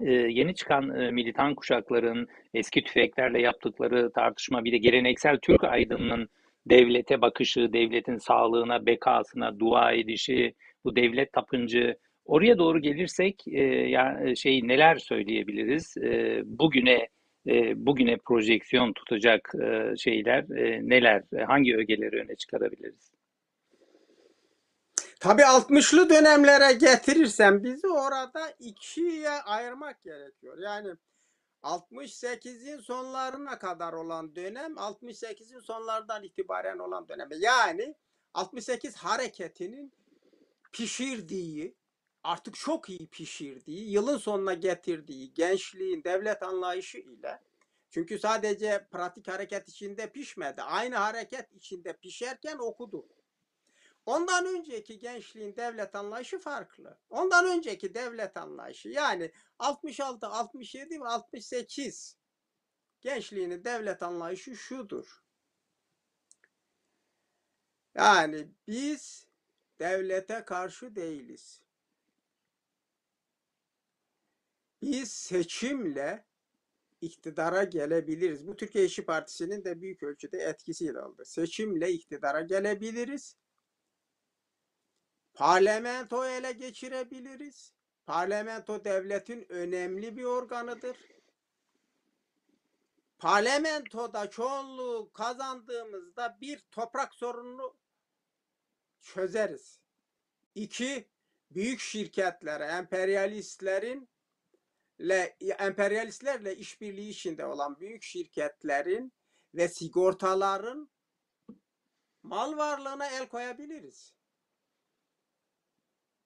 e, yeni çıkan e, militan kuşakların eski tüfeklerle yaptıkları tartışma bir de geleneksel Türk aydınının devlete bakışı, devletin sağlığına, bekasına dua edişi, bu devlet tapıncı oraya doğru gelirsek e, ya şey neler söyleyebiliriz? E, bugüne e, bugüne projeksiyon tutacak e, şeyler e, neler? E, hangi ögeleri öne çıkarabiliriz? Tabii 60'lı dönemlere getirirsen bizi orada ikiye ayırmak gerekiyor. Yani 68'in sonlarına kadar olan dönem, 68'in sonlardan itibaren olan dönem. Yani 68 hareketinin pişirdiği, artık çok iyi pişirdiği, yılın sonuna getirdiği gençliğin devlet anlayışı ile çünkü sadece pratik hareket içinde pişmedi. Aynı hareket içinde pişerken okudu. Ondan önceki gençliğin devlet anlayışı farklı. Ondan önceki devlet anlayışı yani 66, 67 ve 68 gençliğinin devlet anlayışı şudur. Yani biz devlete karşı değiliz. Biz seçimle iktidara gelebiliriz. Bu Türkiye İşçi Partisi'nin de büyük ölçüde etkisiyle oldu. Seçimle iktidara gelebiliriz. Parlamento ele geçirebiliriz. Parlamento devletin önemli bir organıdır. Parlamentoda çoğunluğu kazandığımızda bir toprak sorununu çözeriz. İki, büyük şirketlere, emperyalistlerin emperyalistlerle işbirliği içinde olan büyük şirketlerin ve sigortaların mal varlığına el koyabiliriz.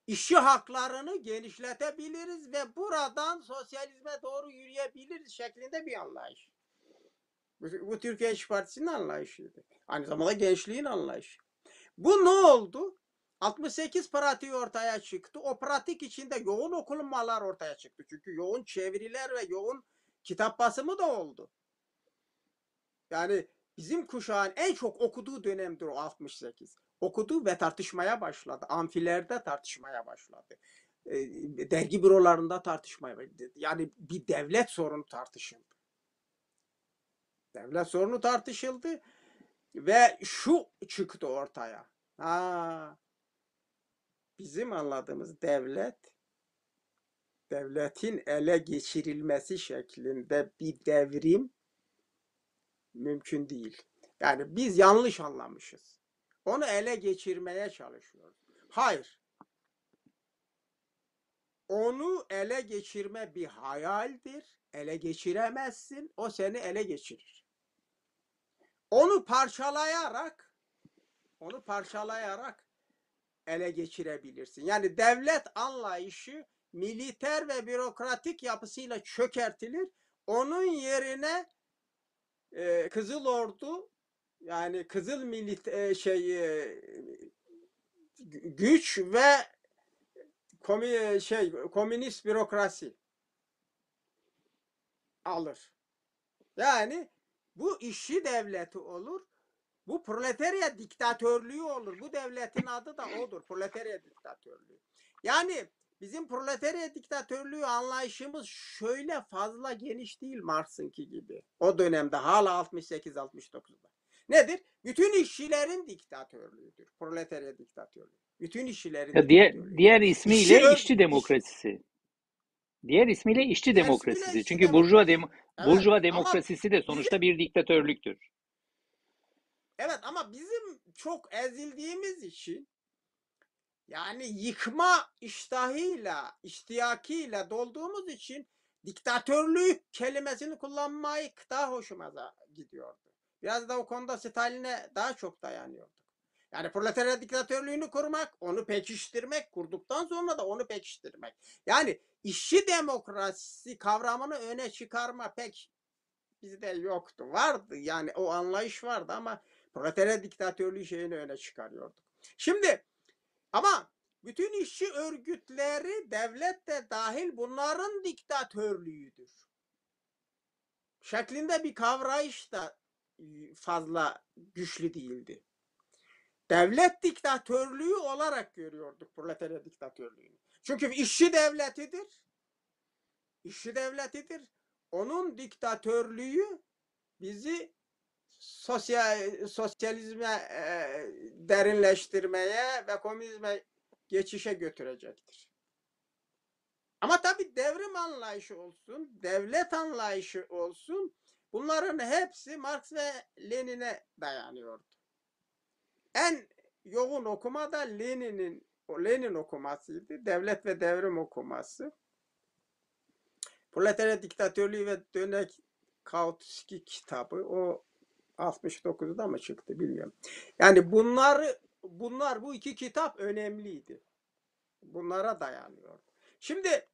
İşçi haklarını genişletebiliriz ve buradan sosyalizme doğru yürüyebiliriz şeklinde bir anlayış. Bu, bu Türkiye İş Partisi'nin anlayışıydı. Aynı zamanda gençliğin anlayışı. Bu ne oldu? 68 pratiği ortaya çıktı. O pratik içinde yoğun okunmalar ortaya çıktı. Çünkü yoğun çeviriler ve yoğun kitap basımı da oldu. Yani bizim kuşağın en çok okuduğu dönemdir o 68. Okudu ve tartışmaya başladı. Amfilerde tartışmaya başladı. Dergi bürolarında tartışmaya başladı. Yani bir devlet sorunu tartışıldı. Devlet sorunu tartışıldı ve şu çıktı ortaya. Ha, bizim anladığımız devlet devletin ele geçirilmesi şeklinde bir devrim mümkün değil. Yani biz yanlış anlamışız. Onu ele geçirmeye çalışıyoruz. Hayır. Onu ele geçirme bir hayaldir. Ele geçiremezsin. O seni ele geçirir. Onu parçalayarak onu parçalayarak ele geçirebilirsin. Yani devlet anlayışı militer ve bürokratik yapısıyla çökertilir. Onun yerine e, Kızıl Ordu yani Kızıl Milit e, şey e, güç ve komi, şey komünist bürokrasi alır. Yani bu işçi devleti olur. Bu proletarya diktatörlüğü olur. Bu devletin adı da odur. Proletarya diktatörlüğü. Yani bizim proletarya diktatörlüğü anlayışımız şöyle fazla geniş değil Marx'ınki gibi. O dönemde hala 68-69'da. Nedir? Bütün işçilerin diktatörlüğüdür. Proletarya diktatörlüğü. Bütün işçilerin Ya diğer diğer ismiyle İşçi- işçi demokrasisi. Diğer ismiyle işçi Diğer demokrasisi. ismiyle işçi Çünkü burjuva demokrasi. demo, Evet, burjuva ama demokrasisi de sonuçta bir diktatörlüktür. Evet ama bizim çok ezildiğimiz için yani yıkma iştahıyla, iştiyakıyla dolduğumuz için diktatörlük kelimesini kullanmayı daha hoşumuza gidiyordu. Biraz da o konuda Stalin'e daha çok dayanıyorduk. Yani proletarya diktatörlüğünü kurmak, onu pekiştirmek, kurduktan sonra da onu pekiştirmek. Yani işçi demokrasi kavramını öne çıkarma pek bizde yoktu. Vardı yani o anlayış vardı ama proletarya diktatörlüğü şeyini öne çıkarıyorduk. Şimdi ama bütün işçi örgütleri devlet de dahil bunların diktatörlüğüdür. Şeklinde bir kavrayış da fazla güçlü değildi. Devlet diktatörlüğü olarak görüyorduk proletarya diktatörlüğünü. Çünkü işçi devletidir. İşçi devletidir. Onun diktatörlüğü bizi sosyal sosyalizme e, derinleştirmeye ve komünizme geçişe götürecektir. Ama tabii devrim anlayışı olsun, devlet anlayışı olsun, bunların hepsi Marx ve Lenin'e dayanıyordu. En yoğun okuma da Lenin'in Lenin okumasıydı. Devlet ve devrim okuması. Proletarya diktatörlüğü ve dönek Kautsky kitabı o 69'da mı çıktı bilmiyorum. Yani bunları bunlar bu iki kitap önemliydi. Bunlara dayanıyor. Şimdi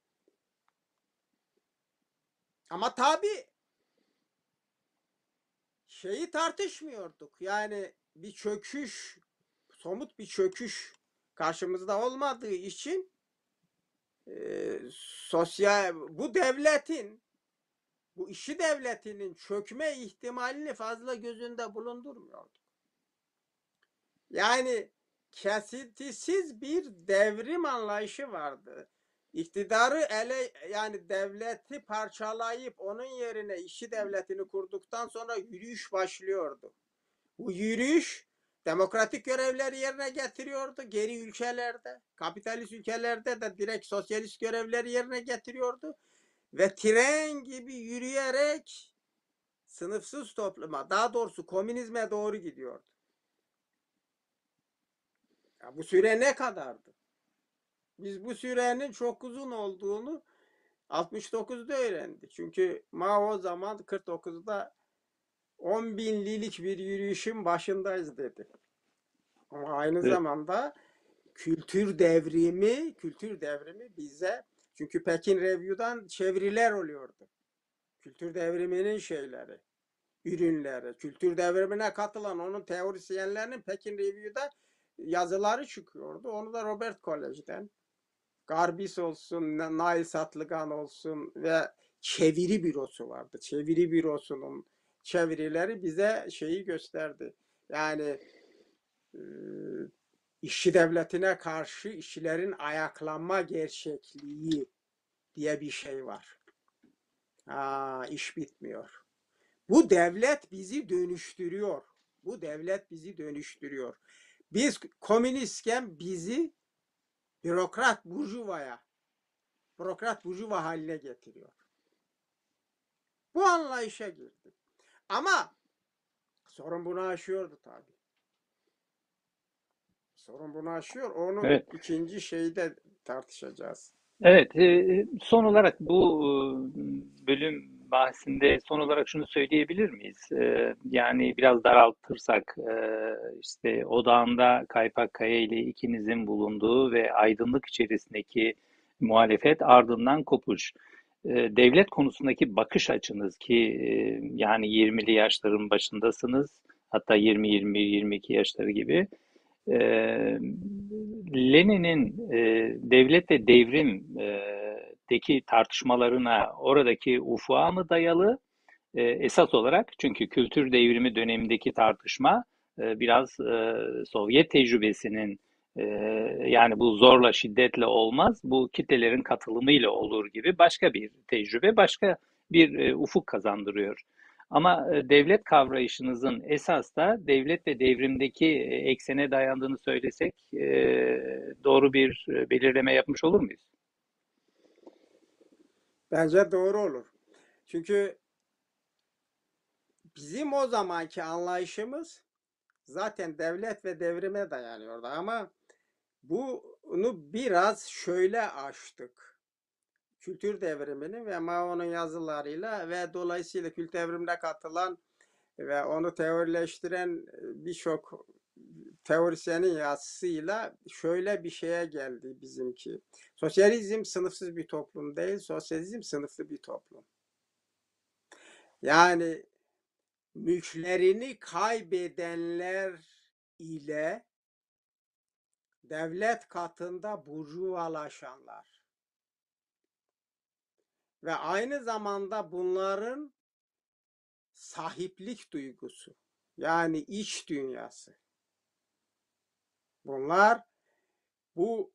ama tabi şeyi tartışmıyorduk. Yani bir çöküş, somut bir çöküş karşımızda olmadığı için e, sosyal bu devletin bu işi devletinin çökme ihtimalini fazla gözünde bulundurmuyorduk. Yani kesintisiz bir devrim anlayışı vardı. İktidarı ele yani devleti parçalayıp onun yerine işçi devletini kurduktan sonra yürüyüş başlıyordu. Bu yürüyüş demokratik görevleri yerine getiriyordu geri ülkelerde. Kapitalist ülkelerde de direkt sosyalist görevleri yerine getiriyordu. Ve tren gibi yürüyerek sınıfsız topluma, daha doğrusu komünizme doğru gidiyordu. Ya bu süre ne kadardı? Biz bu sürenin çok uzun olduğunu 69'da öğrendi. Çünkü Mao o zaman 49'da 10 binlilik bir yürüyüşün başındayız dedi. Ama aynı Evet. zamanda kültür devrimi, kültür devrimi bize çünkü Pekin Review'dan çeviriler oluyordu. Kültür devriminin şeyleri, ürünleri, kültür devrimine katılan onun teorisyenlerinin Pekin Review'da yazıları çıkıyordu. Onu da Robert College'den Garbis olsun, Na- Nail Satlıgan olsun ve çeviri bürosu vardı. Çeviri bürosunun çevirileri bize şeyi gösterdi. Yani e, işçi devletine karşı işçilerin ayaklanma gerçekliği diye bir şey var. Aa, iş bitmiyor. Bu devlet bizi dönüştürüyor. Bu devlet bizi dönüştürüyor. Biz komünistken bizi bürokrat burjuvaya, bürokrat burjuva haline getiriyor. Bu anlayışa girdi. Ama sorun bunu aşıyordu tabii. Sorun bunu aşıyor. Onu Evet. ikinci şeyde tartışacağız. Evet, e, son olarak bu e, bölüm bahsinde son olarak şunu söyleyebilir miyiz? E, Yani biraz daraltırsak e, işte odağında Kaypak Kaya ile ikinizin bulunduğu ve aydınlık içerisindeki muhalefet ardından kopuş. E, Devlet konusundaki bakış açınız ki e, yani 20'li yaşların başındasınız hatta 20-21-22 yaşları gibi. E, Lenin'in e, devlet ve devrimdeki tartışmalarına oradaki ufuğa mı dayalı e, esas olarak çünkü kültür devrimi dönemindeki tartışma e, biraz e, Sovyet tecrübesinin e, yani bu zorla şiddetle olmaz bu kitlelerin katılımıyla olur gibi başka bir tecrübe başka bir e, ufuk kazandırıyor. Ama e, devlet kavrayışınızın esas da devlet ve devrimdeki e, eksene dayandığını söylesek e, doğru bir belirleme yapmış olur muyuz? Bence doğru olur. Çünkü bizim o zamanki anlayışımız zaten devlet ve devrime dayanıyordu ama bunu biraz şöyle aştık. Kültür devrimini ve Mao'nun yazılarıyla ve dolayısıyla kültür devrimine katılan ve onu teorileştiren birçok teorisyenin yazısıyla şöyle bir şeye geldi bizimki. Sosyalizm sınıfsız bir toplum değil, sosyalizm sınıflı bir toplum. Yani mülklerini kaybedenler ile devlet katında burjuvalaşanlar ve aynı zamanda bunların sahiplik duygusu yani iç dünyası. Bunlar bu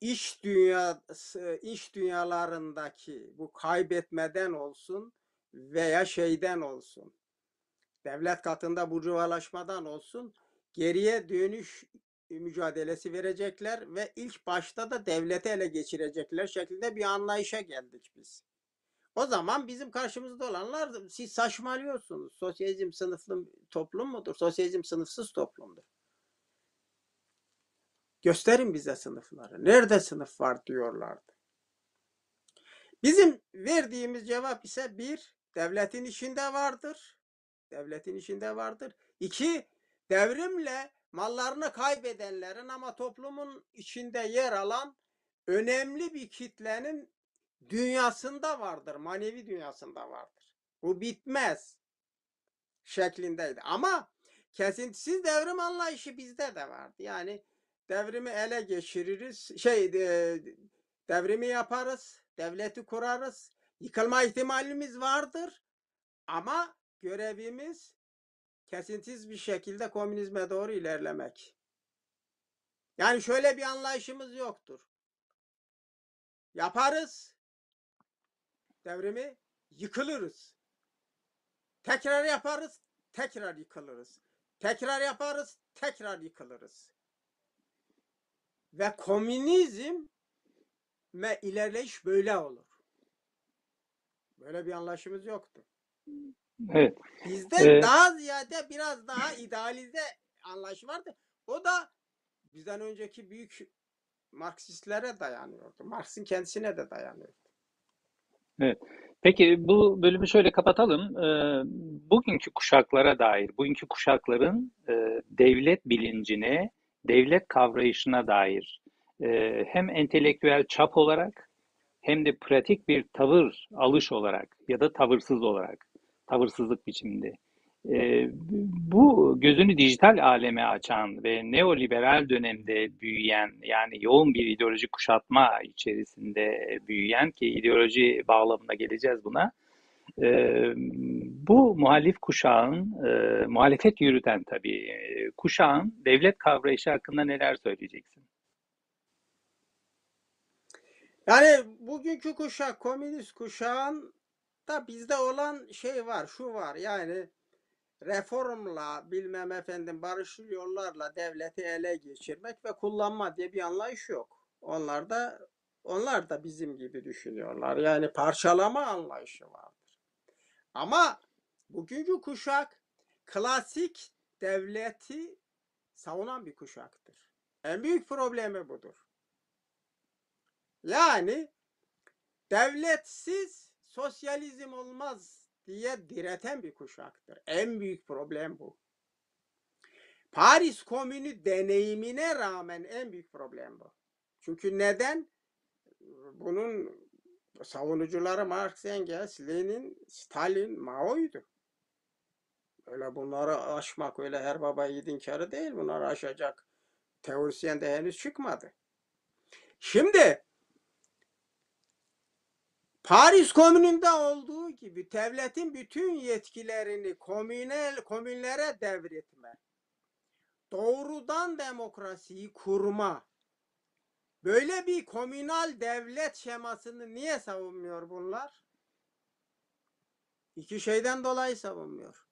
iç dünyası, iç dünyalarındaki bu kaybetmeden olsun veya şeyden olsun, devlet katında burjuvalaşmadan olsun, geriye dönüş mücadelesi verecekler ve ilk başta da devleti ele geçirecekler şeklinde bir anlayışa geldik biz. O zaman bizim karşımızda olanlar siz saçmalıyorsunuz. Sosyalizm sınıflı toplum mudur? Sosyalizm sınıfsız toplumdur. Gösterin bize sınıfları. Nerede sınıf var diyorlardı. Bizim verdiğimiz cevap ise bir, devletin içinde vardır. Devletin içinde vardır. İki, devrimle mallarını kaybedenlerin ama toplumun içinde yer alan önemli bir kitlenin dünyasında vardır. Manevi dünyasında vardır. Bu bitmez şeklindeydi. Ama kesintisiz devrim anlayışı bizde de vardı. Yani devrimi ele geçiririz. Şey e, devrimi yaparız. Devleti kurarız. Yıkılma ihtimalimiz vardır. Ama görevimiz kesintisiz bir şekilde komünizme doğru ilerlemek. Yani şöyle bir anlayışımız yoktur. Yaparız. Devrimi yıkılırız. Tekrar yaparız, tekrar yıkılırız. Tekrar yaparız, tekrar yıkılırız. Ve komünizm ve ilerleyiş böyle olur. Böyle bir anlaşımız yoktu. Evet. Bizde Ee, daha ziyade biraz daha idealize anlayış vardı. O da bizden önceki büyük Marksistlere dayanıyordu. Marx'ın kendisine de dayanıyordu. Peki bu bölümü şöyle kapatalım. Ee, bugünkü kuşaklara dair, bugünkü kuşakların e, devlet bilincine, devlet kavrayışına dair e, hem entelektüel çap olarak hem de pratik bir tavır alış olarak ya da tavırsız olarak, tavırsızlık biçiminde e, bu gözünü dijital aleme açan ve neoliberal dönemde büyüyen yani yoğun bir ideoloji kuşatma içerisinde büyüyen ki ideoloji bağlamına geleceğiz buna. E, bu muhalif kuşağın, e, muhalefet yürüten tabii e, kuşağın devlet kavrayışı hakkında neler söyleyeceksin? Yani bugünkü kuşak, komünist kuşağın da bizde olan şey var, şu var yani reformla bilmem efendim barışçıl yollarla devleti ele geçirmek ve kullanma diye bir anlayış yok. Onlar da onlar da bizim gibi düşünüyorlar. Yani parçalama anlayışı vardır. Ama bugünkü kuşak klasik devleti savunan bir kuşaktır. En büyük problemi budur. Yani devletsiz sosyalizm olmaz diye direten bir kuşaktır. En büyük problem bu. Paris Komünü deneyimine rağmen en büyük problem bu. Çünkü neden? Bunun savunucuları Marx, Engels, Lenin, Stalin, Mao'ydu. Öyle bunları aşmak öyle her baba yiğidin karı değil. Bunları aşacak teorisyen de henüz çıkmadı. Şimdi Paris Komünü'nde olduğu gibi devletin bütün yetkilerini komünel komünlere devretme, doğrudan demokrasiyi kurma, böyle bir komünal devlet şemasını niye savunmuyor bunlar? İki şeyden dolayı savunmuyor.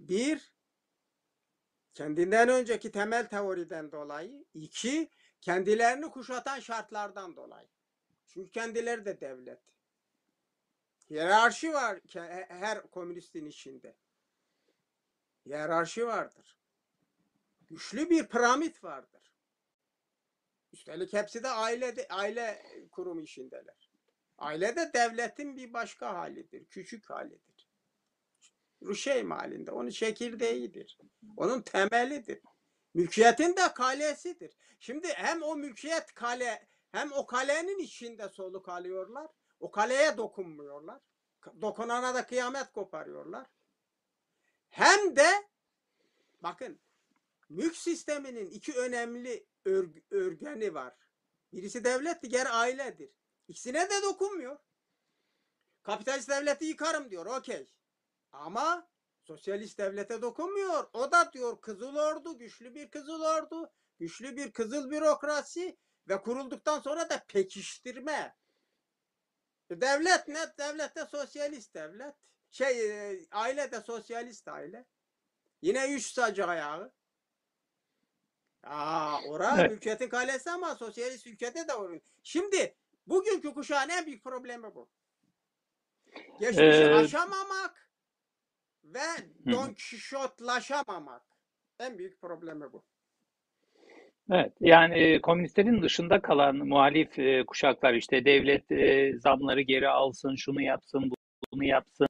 Bir, kendinden önceki temel teoriden dolayı. iki kendilerini kuşatan şartlardan dolayı. Çünkü kendileri de devlet. Hiyerarşi var her komünistin içinde. Hiyerarşi vardır. Güçlü bir piramit vardır. Üstelik hepsi de aile aile kurumu içindeler. Aile de devletin bir başka halidir, küçük halidir. Ruşeym halinde, onun çekirdeğidir. Onun temelidir. Mülkiyetin de kalesidir. Şimdi hem o mülkiyet kale hem o kalenin içinde soluk alıyorlar. O kaleye dokunmuyorlar. Dokunana da kıyamet koparıyorlar. Hem de bakın mülk sisteminin iki önemli örg örgeni var. Birisi devlet, diğer ailedir. İkisine de dokunmuyor. Kapitalist devleti yıkarım diyor. Okey. Ama sosyalist devlete dokunmuyor. O da diyor Kızıl Ordu, güçlü bir Kızıl Ordu, güçlü bir Kızıl bürokrasi ve kurulduktan sonra da pekiştirme. E, devlet ne? Devlet de sosyalist devlet. Şey e, aile de sosyalist aile. Yine üç sacı ayağı. Aa, ora evet. ülketin kalesi ama sosyalist ülkede de olur. Şimdi bugünkü kuşağın en büyük problemi bu. Geçmişi ee, aşamamak ve Don Kişotlaşamamak. En büyük problemi bu. Evet, yani e, komünistlerin dışında kalan muhalif e, kuşaklar işte devlet e, zamları geri alsın, şunu yapsın, bunu yapsın.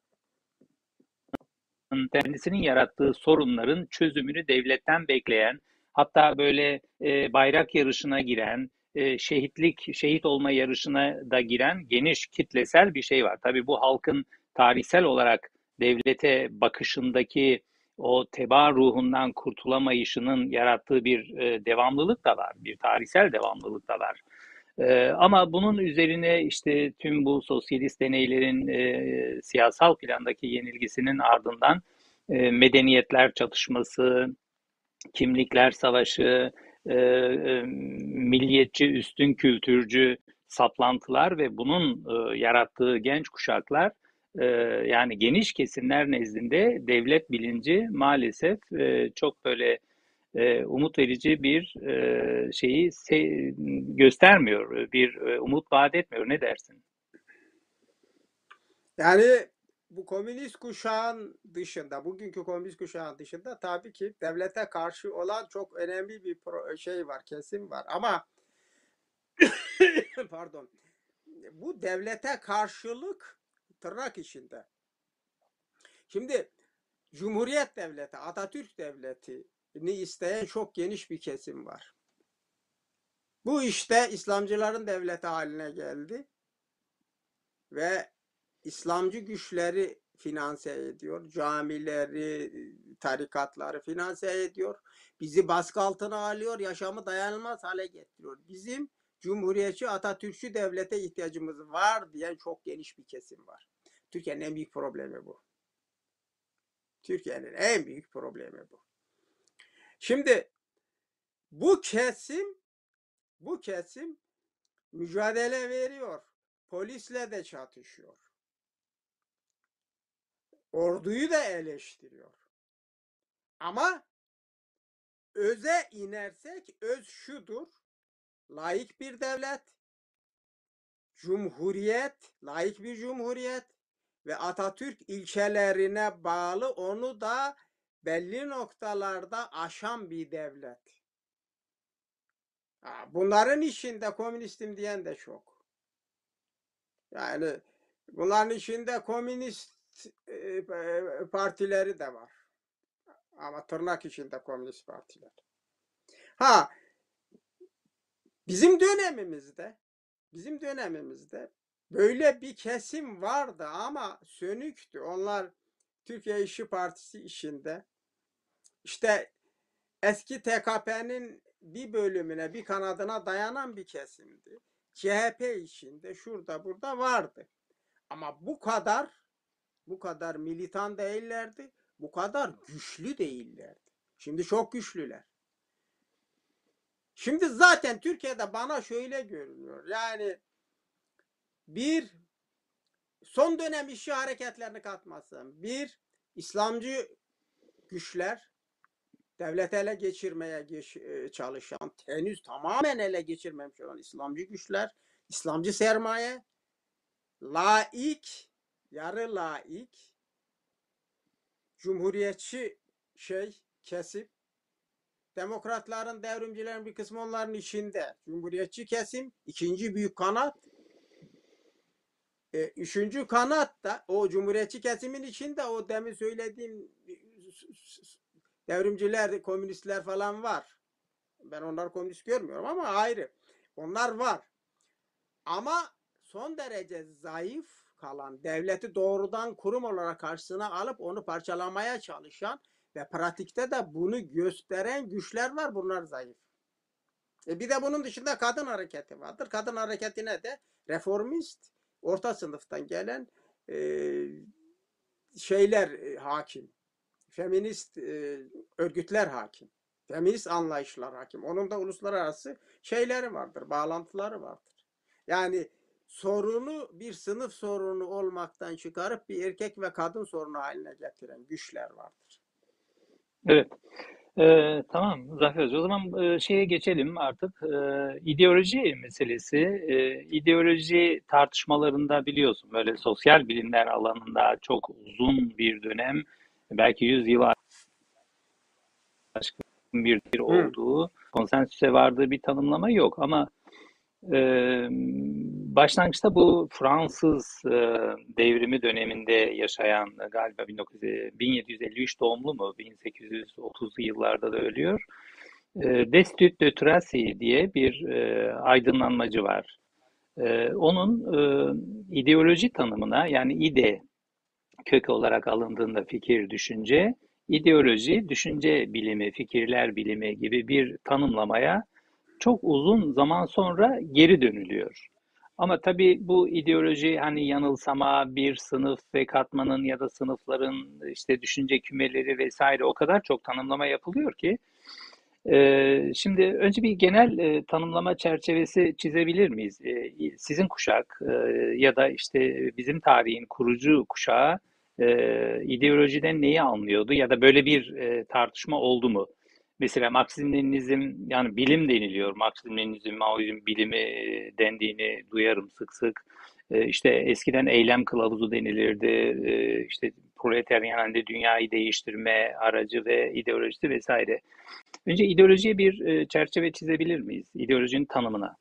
Kendisinin yarattığı sorunların çözümünü devletten bekleyen, hatta böyle e, bayrak yarışına giren, e, şehitlik, şehit olma yarışına da giren geniş kitlesel bir şey var. Tabii bu halkın tarihsel olarak devlete bakışındaki o teba ruhundan kurtulamayışının yarattığı bir e, devamlılık da var, bir tarihsel devamlılık da var. E, ama bunun üzerine işte tüm bu sosyalist deneylerin e, siyasal plandaki yenilgisinin ardından e, medeniyetler çatışması, kimlikler savaşı, e, e, milliyetçi, üstün kültürcü saplantılar ve bunun e, yarattığı genç kuşaklar e, yani geniş kesimler nezdinde devlet bilinci maalesef e, çok böyle e, umut verici bir e, şeyi se göstermiyor, bir e, umut vaat etmiyor. Ne dersin? Yani bu komünist kuşağın dışında, bugünkü komünist kuşağın dışında tabii ki devlete karşı olan çok önemli bir şey var, kesim var. Ama pardon, bu devlete karşılık tırnak içinde. Şimdi Cumhuriyet Devleti, Atatürk Devleti'ni isteyen çok geniş bir kesim var. Bu işte İslamcıların devleti haline geldi ve İslamcı güçleri finanse ediyor, camileri, tarikatları finanse ediyor, bizi baskı altına alıyor, yaşamı dayanılmaz hale getiriyor. Bizim Cumhuriyetçi Atatürkçü devlete ihtiyacımız var diyen çok geniş bir kesim var. Türkiye'nin en büyük problemi bu. Türkiye'nin en büyük problemi bu. Şimdi bu kesim bu kesim mücadele veriyor. Polisle de çatışıyor. Orduyu da eleştiriyor. Ama öze inersek öz şudur. Laik bir devlet, cumhuriyet, laik bir cumhuriyet ve Atatürk ilkelerine bağlı onu da belli noktalarda aşan bir devlet. Bunların içinde komünistim diyen de çok. Yani bunların içinde komünist e, partileri de var. Ama tırnak içinde komünist partiler. Ha bizim dönemimizde bizim dönemimizde böyle bir kesim vardı ama sönüktü. Onlar Türkiye İşçi Partisi işinde işte eski TKP'nin bir bölümüne, bir kanadına dayanan bir kesimdi. CHP içinde şurada burada vardı. Ama bu kadar bu kadar militan değillerdi. Bu kadar güçlü değillerdi. Şimdi çok güçlüler. Şimdi zaten Türkiye'de bana şöyle görünüyor. Yani bir son dönem işi hareketlerini katmasın. Bir İslamcı güçler devlet ele geçirmeye geç, e, çalışan, henüz tamamen ele geçirmemiş olan İslamcı güçler, İslamcı sermaye, laik, yarı laik, cumhuriyetçi şey, kesip, demokratların, devrimcilerin bir kısmı onların içinde. Cumhuriyetçi kesim, ikinci büyük kanat, e, üçüncü kanat da o cumhuriyetçi kesimin içinde o demin söylediğim devrimciler, komünistler falan var. Ben onları komünist görmüyorum ama ayrı. Onlar var. Ama son derece zayıf kalan, devleti doğrudan kurum olarak karşısına alıp onu parçalamaya çalışan ve pratikte de bunu gösteren güçler var. Bunlar zayıf. E bir de bunun dışında kadın hareketi vardır. Kadın hareketine de reformist, orta sınıftan gelen e, şeyler e, hakim feminist e, örgütler hakim. Feminist anlayışlar hakim. Onun da uluslararası şeyleri vardır, bağlantıları vardır. Yani sorunu bir sınıf sorunu olmaktan çıkarıp bir erkek ve kadın sorunu haline getiren güçler vardır. Evet. Ee, tamam Zafer O zaman e, şeye geçelim artık. E, ideoloji meselesi. E, ideoloji tartışmalarında biliyorsun böyle sosyal bilimler alanında çok uzun bir dönem belki 100 yıl aşkın bir bir olduğu, konsensüse vardığı bir tanımlama yok ama e, başlangıçta bu Fransız e, devrimi döneminde yaşayan galiba 19, 1753 doğumlu mu 1830'lu yıllarda da ölüyor. E, Destitut de Tracy diye bir e, aydınlanmacı var. E, onun e, ideoloji tanımına yani ide kök olarak alındığında fikir, düşünce, ideoloji, düşünce bilimi, fikirler bilimi gibi bir tanımlamaya çok uzun zaman sonra geri dönülüyor. Ama tabii bu ideoloji hani yanılsama, bir sınıf ve katmanın ya da sınıfların işte düşünce kümeleri vesaire o kadar çok tanımlama yapılıyor ki ee, şimdi önce bir genel e, tanımlama çerçevesi çizebilir miyiz? Ee, sizin kuşak e, ya da işte bizim tarihin kurucu kuşağı e, ideolojiden neyi anlıyordu ya da böyle bir e, tartışma oldu mu? Mesela Marksizm-Leninizm yani bilim deniliyor. Marksizm-Leninizm, Maoizm bilimi e, dendiğini duyarım sık sık. E, işte eskiden eylem kılavuzu denilirdi. E, işte proletaryen halinde dünyayı değiştirme aracı ve ideolojisi vesaire. Önce ideolojiye bir e, çerçeve çizebilir miyiz? İdeolojinin tanımına.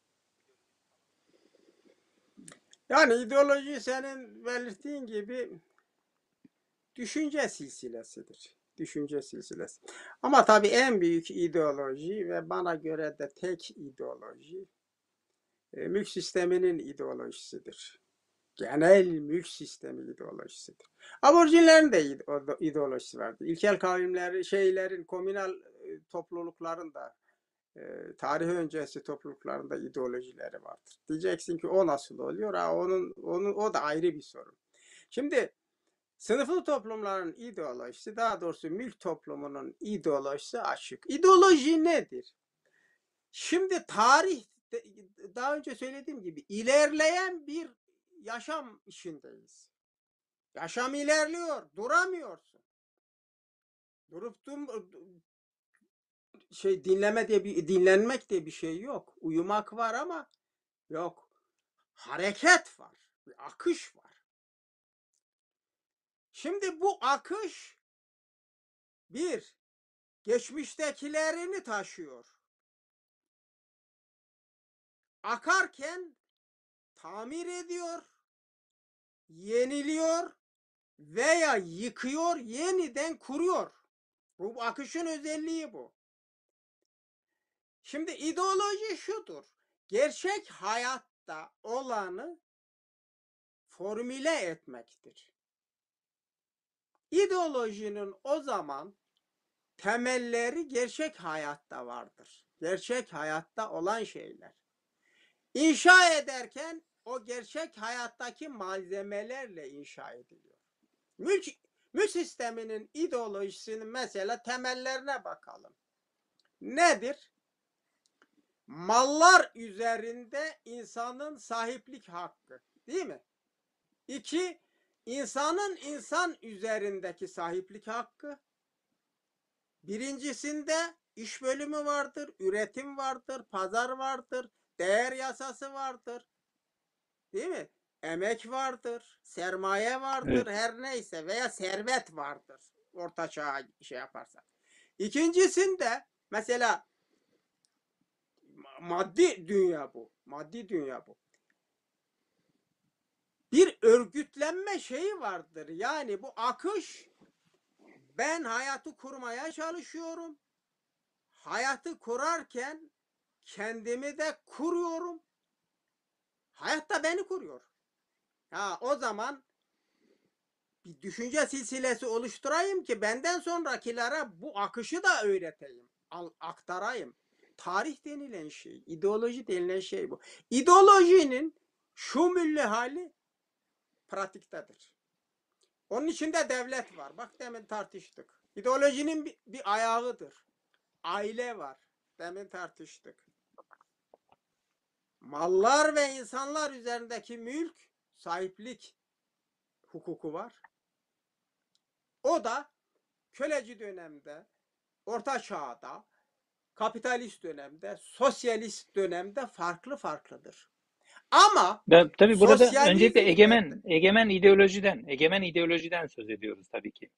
Yani ideoloji senin belirttiğin gibi düşünce silsilesidir. Düşünce silsilesi. Ama tabii en büyük ideoloji ve bana göre de tek ideoloji e, mülk sisteminin ideolojisidir. Genel mülk sistemi ideolojisidir. Aborjinlerin de ide- ideolojisi vardır. İlkel kavimleri, şeylerin, komünal e, toplulukların da e, tarih öncesi topluluklarında ideolojileri vardır. Diyeceksin ki o nasıl oluyor? Ha, onun, onun, o da ayrı bir sorun. Şimdi sınıflı toplumların ideolojisi, daha doğrusu mülk toplumunun ideolojisi açık. İdeoloji nedir? Şimdi tarih, daha önce söylediğim gibi ilerleyen bir yaşam işindeyiz. Yaşam ilerliyor, duramıyorsun. Durup dur, şey dinleme diye bir dinlenmek diye bir şey yok. Uyumak var ama yok. Hareket var. Bir akış var. Şimdi bu akış bir geçmiştekilerini taşıyor. Akarken tamir ediyor, yeniliyor veya yıkıyor, yeniden kuruyor. Bu akışın özelliği bu. Şimdi ideoloji şudur. Gerçek hayatta olanı formüle etmektir. İdeolojinin o zaman temelleri gerçek hayatta vardır. Gerçek hayatta olan şeyler. İnşa ederken o gerçek hayattaki malzemelerle inşa ediliyor. Mülk, mülk sisteminin ideolojisinin mesela temellerine bakalım. Nedir? Mallar üzerinde insanın sahiplik hakkı. Değil mi? İki, insanın insan üzerindeki sahiplik hakkı. Birincisinde iş bölümü vardır, üretim vardır, pazar vardır, değer yasası vardır. Değil mi? Emek vardır, sermaye vardır, Evet. her neyse veya servet vardır. Orta çağa şey yaparsak. İkincisinde mesela ma- maddi dünya bu. Maddi dünya bu. Bir örgütlenme şeyi vardır. Yani bu akış ben hayatı kurmaya çalışıyorum. Hayatı kurarken kendimi de kuruyorum. Hayat da beni kuruyor. Ha o zaman bir düşünce silsilesi oluşturayım ki benden sonrakilere bu akışı da öğreteyim, aktarayım. Tarih denilen şey, ideoloji denilen şey bu. İdeolojinin şumüllü hali pratiktedir. Onun içinde devlet var. Bak demin tartıştık. İdeolojinin bir, bir ayağıdır. Aile var. Demin tartıştık. Mallar ve insanlar üzerindeki mülk, sahiplik hukuku var. O da köleci dönemde, orta çağda, kapitalist dönemde, sosyalist dönemde farklı farklıdır. Ama Da, tabii burada Sosyalizm öncelikle egemen egemen ideolojiden, egemen ideolojiden söz ediyoruz tabii ki.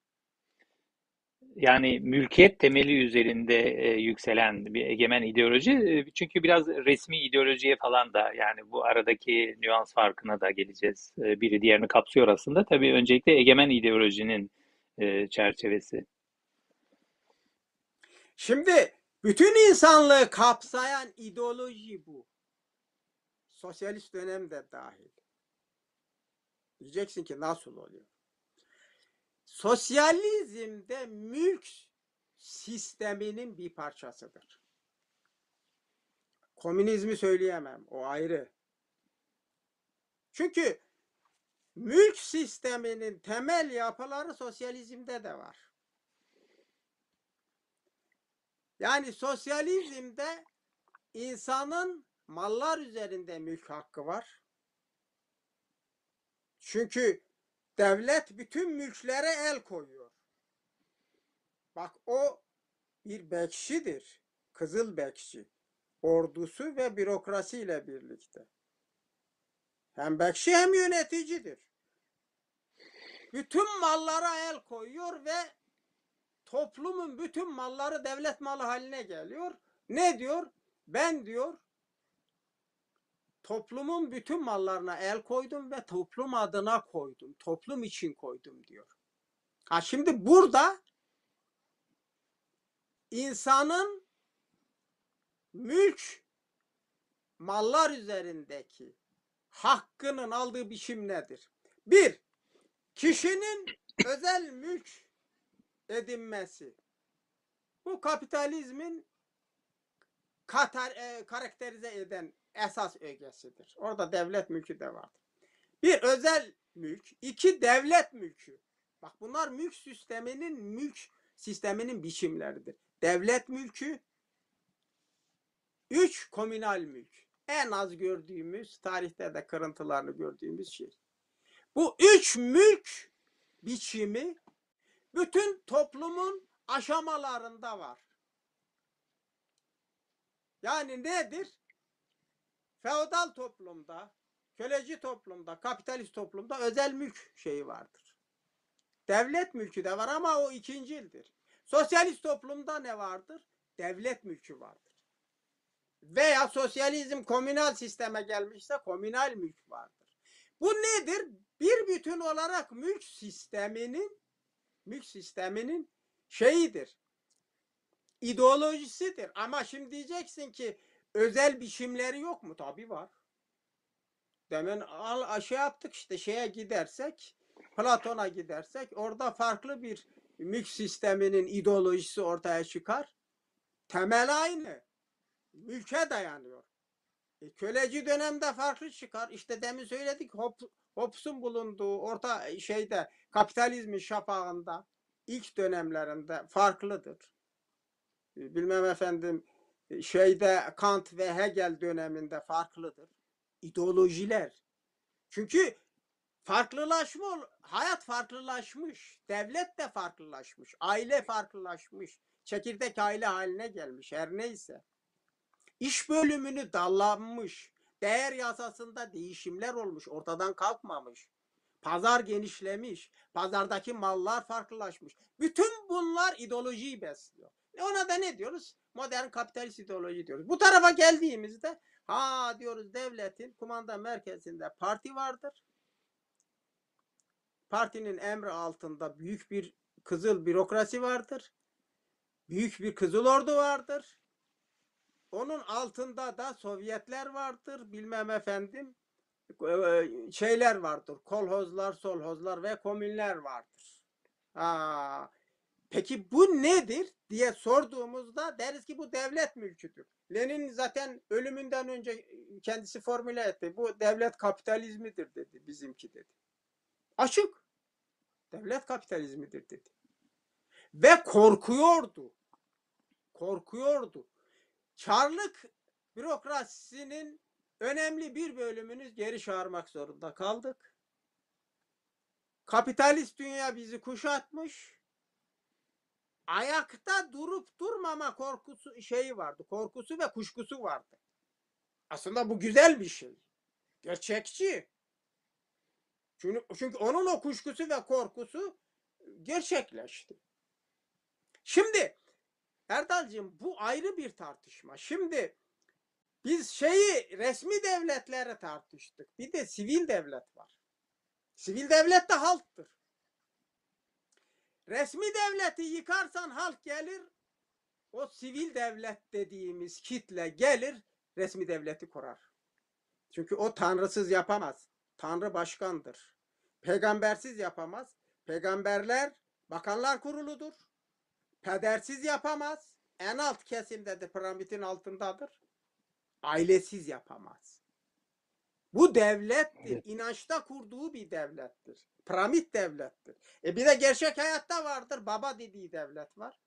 Yani mülkiyet temeli üzerinde e, yükselen bir egemen ideoloji. E, çünkü biraz resmi ideolojiye falan da yani bu aradaki nüans farkına da geleceğiz. E, biri diğerini kapsıyor aslında. Tabii öncelikle egemen ideolojinin e, çerçevesi. Şimdi bütün insanlığı kapsayan ideoloji bu. Sosyalist dönem de dahil. Diyeceksin ki nasıl oluyor? Sosyalizmde mülk sisteminin bir parçasıdır. Komünizmi söyleyemem. O ayrı. Çünkü mülk sisteminin temel yapıları sosyalizmde de var. Yani sosyalizmde insanın mallar üzerinde mülk hakkı var. Çünkü devlet bütün mülklere el koyuyor. Bak o bir bekçidir. Kızıl bekçi. Ordusu ve bürokrasiyle birlikte. Hem bekçi hem yöneticidir. Bütün mallara el koyuyor ve toplumun bütün malları devlet malı haline geliyor. Ne diyor? Ben diyor toplumun bütün mallarına el koydum ve toplum adına koydum. Toplum için koydum diyor. Ha şimdi burada insanın mülk mallar üzerindeki hakkının aldığı biçim nedir? Bir, kişinin özel mülk edinmesi. Bu kapitalizmin katar, e, karakterize eden esas ögesidir. Orada devlet mülkü de vardır. Bir özel mülk, iki devlet mülkü. Bak bunlar mülk sisteminin mülk sisteminin biçimleridir. Devlet mülkü, üç komünal mülk. En az gördüğümüz, tarihte de kırıntılarını gördüğümüz şey. Bu üç mülk biçimi bütün toplumun aşamalarında var. Yani nedir? Feodal toplumda, köleci toplumda, kapitalist toplumda özel mülk şeyi vardır. Devlet mülkü de var ama o ikincildir. Sosyalist toplumda ne vardır? Devlet mülkü vardır. Veya sosyalizm komünal sisteme gelmişse komünal mülk vardır. Bu nedir? Bir bütün olarak mülk sisteminin mülk sisteminin şeyidir. İdeolojisidir. Ama şimdi diyeceksin ki özel biçimleri yok mu? Tabii var. Demin al aşağı yaptık işte şeye gidersek Platon'a gidersek orada farklı bir mülk sisteminin ideolojisi ortaya çıkar. Temel aynı. Mülke dayanıyor. E, köleci dönemde farklı çıkar. İşte demin söyledik Hop, Hobbes'un bulunduğu orta şeyde kapitalizmin şafağında ilk dönemlerinde farklıdır. E, Bilmem efendim e, şeyde Kant ve Hegel döneminde farklıdır. İdeolojiler. Çünkü farklılaşma, hayat farklılaşmış, devlet de farklılaşmış, aile farklılaşmış, çekirdek aile haline gelmiş her neyse. İş bölümünü dallanmış, değer yasasında değişimler olmuş, ortadan kalkmamış. Pazar genişlemiş, pazardaki mallar farklılaşmış. Bütün bunlar ideolojiyi besliyor. E Ona da ne diyoruz? Modern kapitalist ideoloji diyoruz. Bu tarafa geldiğimizde ha diyoruz devletin kumanda merkezinde parti vardır. Partinin emri altında büyük bir kızıl bürokrasi vardır. Büyük bir kızıl ordu vardır. Onun altında da Sovyetler vardır. Bilmem efendim şeyler vardır. Kolhozlar, solhozlar ve komünler vardır. Aa, peki bu nedir diye sorduğumuzda deriz ki bu devlet mülküdür. Lenin zaten ölümünden önce kendisi formüle etti. Bu devlet kapitalizmidir dedi bizimki dedi. Açık. Devlet kapitalizmidir dedi. Ve korkuyordu. Korkuyordu. Çarlık bürokrasisinin önemli bir bölümünü geri çağırmak zorunda kaldık. Kapitalist dünya bizi kuşatmış. Ayakta durup durmama korkusu şeyi vardı. Korkusu ve kuşkusu vardı. Aslında bu güzel bir şey. Gerçekçi. Çünkü, çünkü onun o kuşkusu ve korkusu gerçekleşti. Şimdi Erdal'cığım bu ayrı bir tartışma. Şimdi biz şeyi resmi devletleri tartıştık. Bir de sivil devlet var. Sivil devlet de halktır. Resmi devleti yıkarsan halk gelir. O sivil devlet dediğimiz kitle gelir resmi devleti kurar. Çünkü o tanrısız yapamaz. Tanrı başkandır. Peygambersiz yapamaz. Peygamberler bakanlar kuruludur. Pedersiz yapamaz. En alt kesimdedir. Piramidin altındadır. Ailesiz yapamaz. Bu devlettir. İnançta kurduğu bir devlettir. Piramit devlettir. E bir de gerçek hayatta vardır. Baba dediği devlet var.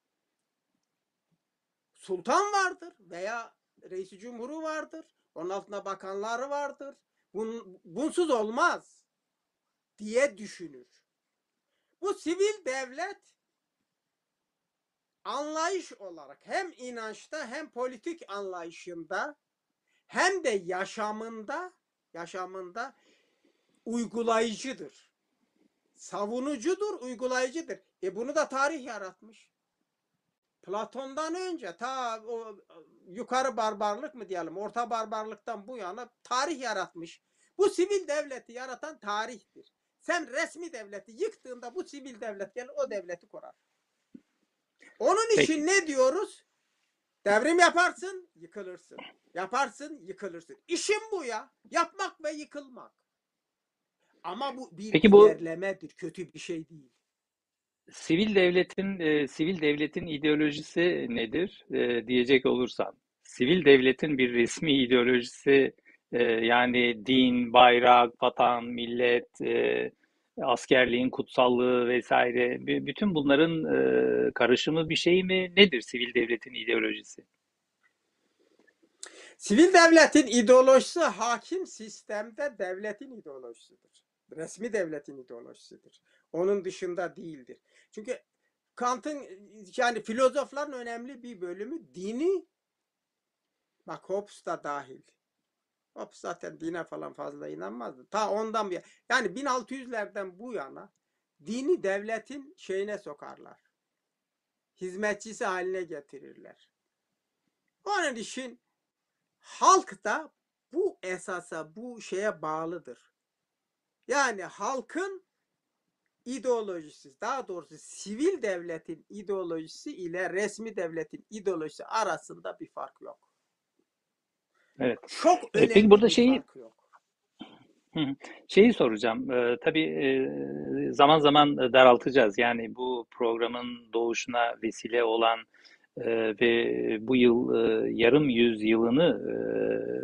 Sultan vardır veya reisi cumhuru vardır. Onun altında bakanları vardır. Bun, bunsuz olmaz diye düşünür. Bu sivil devlet anlayış olarak hem inançta hem politik anlayışında hem de yaşamında yaşamında uygulayıcıdır. Savunucudur, uygulayıcıdır. E bunu da tarih yaratmış. Platon'dan önce ta o yukarı barbarlık mı diyelim, orta barbarlıktan bu yana tarih yaratmış. Bu sivil devleti yaratan tarihtir. Sen resmi devleti yıktığında bu sivil devlet gelir o devleti kurar. Onun Peki. için ne diyoruz? Devrim yaparsın, yıkılırsın. Yaparsın, yıkılırsın. İşin bu ya. Yapmak ve yıkılmak. Ama bu bir Peki bu- ilerlemedir. Kötü bir şey değil. Sivil devletin e, sivil devletin ideolojisi nedir e, diyecek olursam, sivil devletin bir resmi ideolojisi e, yani din, bayrak, vatan, millet, e, askerliğin kutsallığı vesaire bütün bunların e, karışımı bir şey mi? Nedir sivil devletin ideolojisi? Sivil devletin ideolojisi hakim sistemde devletin ideolojisidir. Resmi devletin ideolojisidir. Onun dışında değildir. Çünkü Kant'ın yani filozofların önemli bir bölümü dini bak Hobbes da dahil. Hobbes zaten dine falan fazla inanmazdı. Ta ondan bir yani 1600'lerden bu yana dini devletin şeyine sokarlar. Hizmetçisi haline getirirler. Onun için halk da bu esasa, bu şeye bağlıdır. Yani halkın ideolojisi, daha doğrusu sivil devletin ideolojisi ile resmi devletin ideolojisi arasında bir fark yok. Evet. Çok E, önemli peki burada şeyi yok. Şeyi soracağım. Ee, tabii e, zaman zaman daraltacağız. Yani bu programın doğuşuna vesile olan e, ve bu yıl e, yarım yüzyılını e,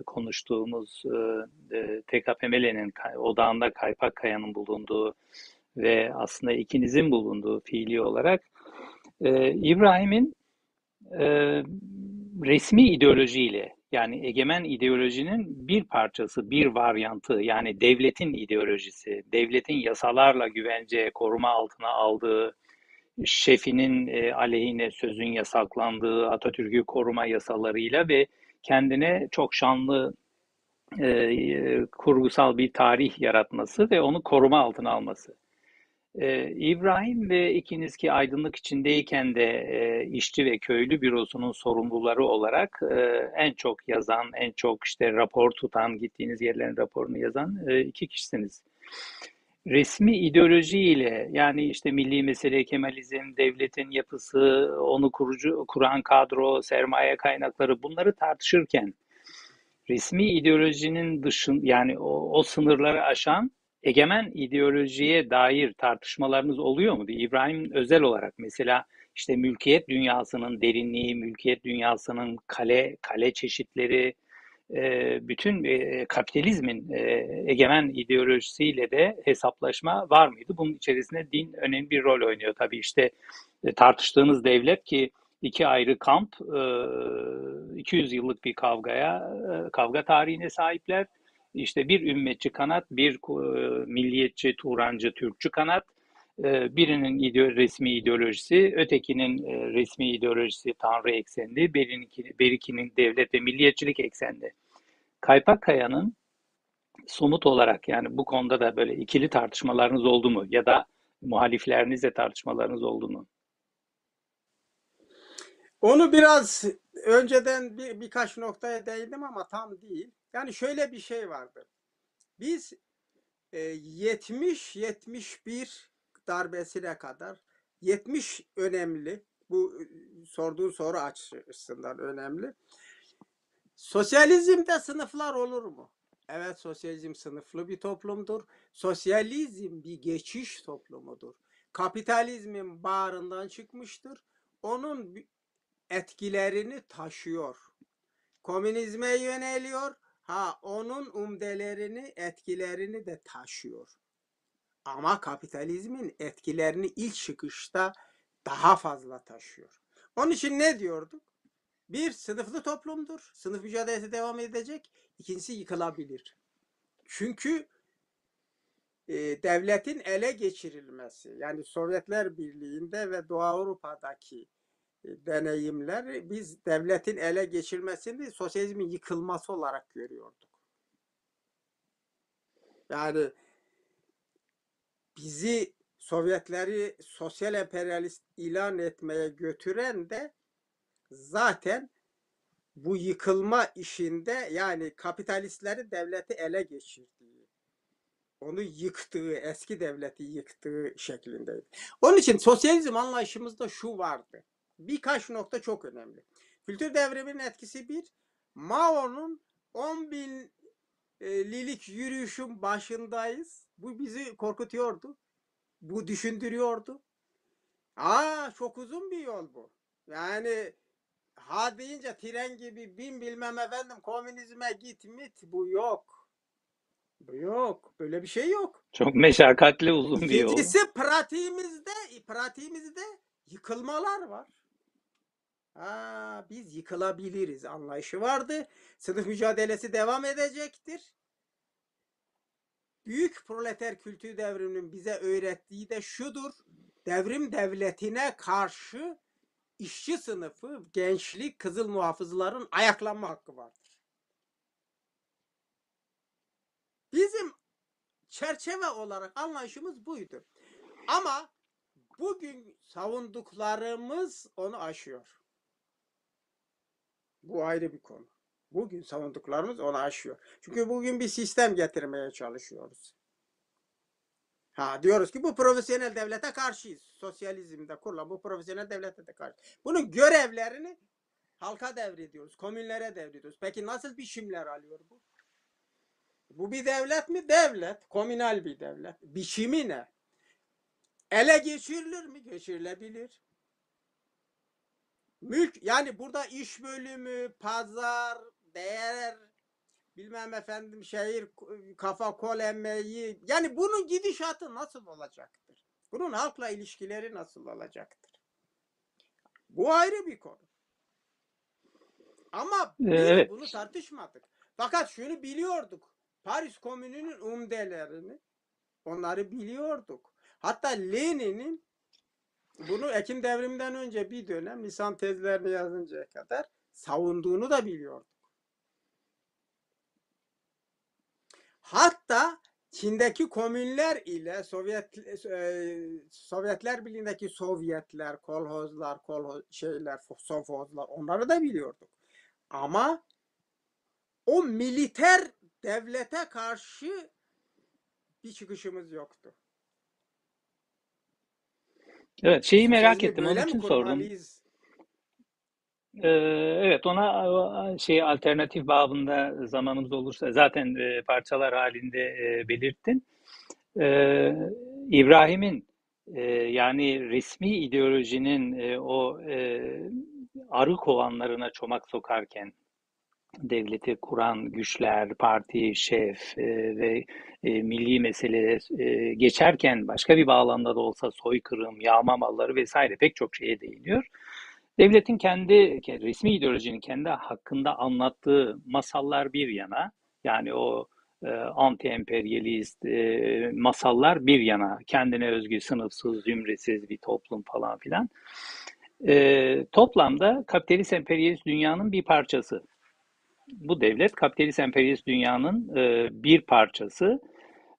konuştuğumuz e, e, TKPML'nin odağında Kaypak Kaya'nın bulunduğu ve aslında ikinizin bulunduğu fiili olarak e, İbrahim'in e, resmi ideolojiyle yani egemen ideolojinin bir parçası, bir varyantı yani devletin ideolojisi, devletin yasalarla güvence, koruma altına aldığı, şefinin e, aleyhine sözün yasaklandığı Atatürk'ü koruma yasalarıyla ve kendine çok şanlı e, e, kurgusal bir tarih yaratması ve onu koruma altına alması. Ee, İbrahim ve ikiniz ki aydınlık içindeyken de e, işçi ve köylü bürosunun sorumluları olarak e, en çok yazan, en çok işte rapor tutan, gittiğiniz yerlerin raporunu yazan e, iki kişisiniz. Resmi ideolojiyle yani işte milli mesele, Kemalizm, devletin yapısı, onu kurucu kuran kadro, sermaye kaynakları bunları tartışırken resmi ideolojinin dışın yani o, o sınırları aşan egemen ideolojiye dair tartışmalarınız oluyor mu? İbrahim özel olarak mesela işte mülkiyet dünyasının derinliği, mülkiyet dünyasının kale kale çeşitleri, e, bütün e, kapitalizmin e, egemen ideolojisiyle de hesaplaşma var mıydı? Bunun içerisinde din önemli bir rol oynuyor. Tabii işte tartıştığınız devlet ki iki ayrı kamp, e, 200 yıllık bir kavgaya, kavga tarihine sahipler. İşte bir ümmetçi kanat, bir e, milliyetçi, Turancı, Türkçü kanat. E, birinin ideo resmi ideolojisi, ötekinin e, resmi ideolojisi Tanrı eksenli, berikinin devlet ve milliyetçilik eksenli. Kaypak Kaya'nın somut olarak yani bu konuda da böyle ikili tartışmalarınız oldu mu? Ya da muhaliflerinizle tartışmalarınız oldu mu? Onu biraz önceden bir, birkaç noktaya değindim ama tam değil. Yani şöyle bir şey vardı. Biz e, 70-71 darbesine kadar 70 önemli. Bu e, sorduğun soru açısından önemli. Sosyalizmde sınıflar olur mu? Evet sosyalizm sınıflı bir toplumdur. Sosyalizm bir geçiş toplumudur. Kapitalizmin bağrından çıkmıştır. Onun etkilerini taşıyor. Komünizme yöneliyor. Ha onun umdelerini, etkilerini de taşıyor. Ama kapitalizmin etkilerini ilk çıkışta daha fazla taşıyor. Onun için ne diyorduk? Bir sınıflı toplumdur. Sınıf mücadelesi devam edecek. İkincisi yıkılabilir. Çünkü e, devletin ele geçirilmesi yani Sovyetler Birliği'nde ve Doğu Avrupa'daki deneyimler biz devletin ele geçirmesini sosyalizmin yıkılması olarak görüyorduk. Yani bizi Sovyetleri sosyal emperyalist ilan etmeye götüren de zaten bu yıkılma işinde yani kapitalistleri devleti ele geçirdiği, onu yıktığı, eski devleti yıktığı şeklindeydi. Onun için sosyalizm anlayışımızda şu vardı. Birkaç nokta çok önemli. Kültür devriminin etkisi bir, Mao'nun 10 bin e, lilik yürüyüşün başındayız. Bu bizi korkutuyordu. Bu düşündürüyordu. Aa çok uzun bir yol bu. Yani ha deyince tren gibi bin bilmem efendim komünizme git mit bu yok. Bu yok. Böyle bir şey yok. Çok meşakkatli uzun bir yol. İkincisi pratiğimizde, pratiğimizde yıkılmalar var. Ha, biz yıkılabiliriz anlayışı vardı. Sınıf mücadelesi devam edecektir. Büyük proleter kültür devriminin bize öğrettiği de şudur. Devrim devletine karşı işçi sınıfı, gençlik, kızıl muhafızların ayaklanma hakkı vardır. Bizim çerçeve olarak anlayışımız buydu. Ama bugün savunduklarımız onu aşıyor. Bu ayrı bir konu. Bugün savunduklarımız onu aşıyor. Çünkü bugün bir sistem getirmeye çalışıyoruz. Ha diyoruz ki bu profesyonel devlete karşıyız. Sosyalizmde kurulan bu profesyonel devlete de karşı. Bunun görevlerini halka devrediyoruz. Komünlere devrediyoruz. Peki nasıl biçimler alıyor bu? Bu bir devlet mi? Devlet. Komünal bir devlet. Biçimi ne? Ele geçirilir mi? Geçirilebilir. Mülk yani burada iş bölümü, pazar, değer, bilmem efendim şehir kafa kol emmeyi yani bunun gidişatı nasıl olacaktır? Bunun halkla ilişkileri nasıl olacaktır? Bu ayrı bir konu. Ama biz Evet. bunu tartışmadık. Fakat şunu biliyorduk. Paris Komünü'nün umdelerini onları biliyorduk. Hatta Lenin'in bunu Ekim devriminden önce bir dönem lisan tezlerini yazıncaya kadar savunduğunu da biliyorduk. Hatta Çin'deki komünler ile Sovyet e, Sovyetler Birliği'ndeki Sovyetler, kolhozlar, kolhoz şeyler, sovhozlar onları da biliyorduk. Ama o militer devlete karşı bir çıkışımız yoktu. Evet, şeyi merak ettim. Onun için sordum. Ee, evet, ona şey alternatif babında zamanımız olursa zaten e, parçalar halinde e, belirttin. Ee, İbrahim'in e, yani resmi ideolojinin e, o e, arı kovanlarına çomak sokarken devleti kuran güçler, parti, şef e, ve e, milli mesele e, geçerken başka bir bağlamda da olsa soykırım, yağma malları vesaire pek çok şeye değiniyor. Devletin kendi resmi ideolojinin kendi hakkında anlattığı masallar bir yana, yani o e, anti-emperyalist e, masallar bir yana, kendine özgü sınıfsız, zümresiz bir toplum falan filan. E, toplamda kapitalist emperyalist dünyanın bir parçası. Bu devlet kapitalist emperyalist dünyanın e, bir parçası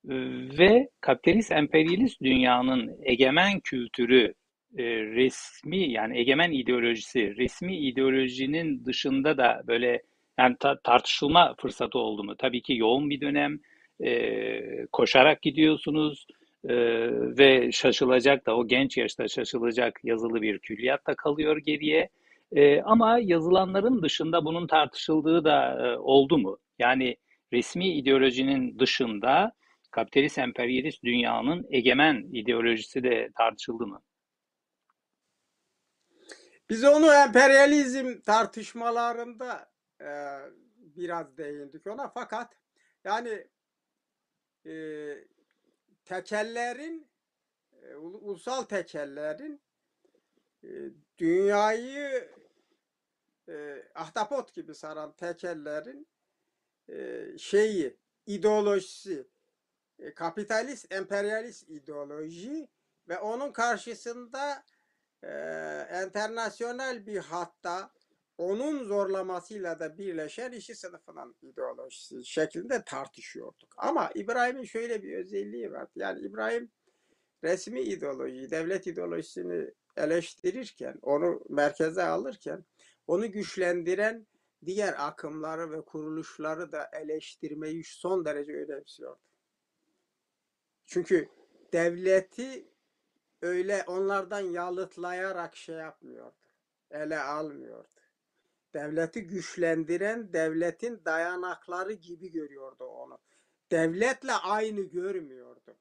e, ve kapitalist emperyalist dünyanın egemen kültürü e, resmi yani egemen ideolojisi resmi ideolojinin dışında da böyle yani ta- tartışılma fırsatı oldu mu? Tabii ki yoğun bir dönem e, koşarak gidiyorsunuz e, ve şaşılacak da o genç yaşta şaşılacak yazılı bir külliyat da kalıyor geriye. E, ama yazılanların dışında bunun tartışıldığı da e, oldu mu? Yani resmi ideolojinin dışında kapitalist emperyalist dünyanın egemen ideolojisi de tartışıldı mı? Biz onu emperyalizm tartışmalarında e, biraz değindik ona fakat yani e, tekellerin ulusal tekellerin e, dünyayı e, ahtapot gibi saran tekellerin e, şeyi ideolojisi e, kapitalist emperyalist ideoloji ve onun karşısında e, enternasyonel bir hatta onun zorlamasıyla da birleşen işçi sınıfının ideolojisi şeklinde tartışıyorduk. Ama İbrahim'in şöyle bir özelliği var. Yani İbrahim resmi ideolojiyi, devlet ideolojisini eleştirirken, onu merkeze alırken onu güçlendiren diğer akımları ve kuruluşları da eleştirmeyi son derece önemsiyordu. Çünkü devleti öyle onlardan yalıtlayarak şey yapmıyordu. Ele almıyordu. Devleti güçlendiren devletin dayanakları gibi görüyordu onu. Devletle aynı görmüyordu.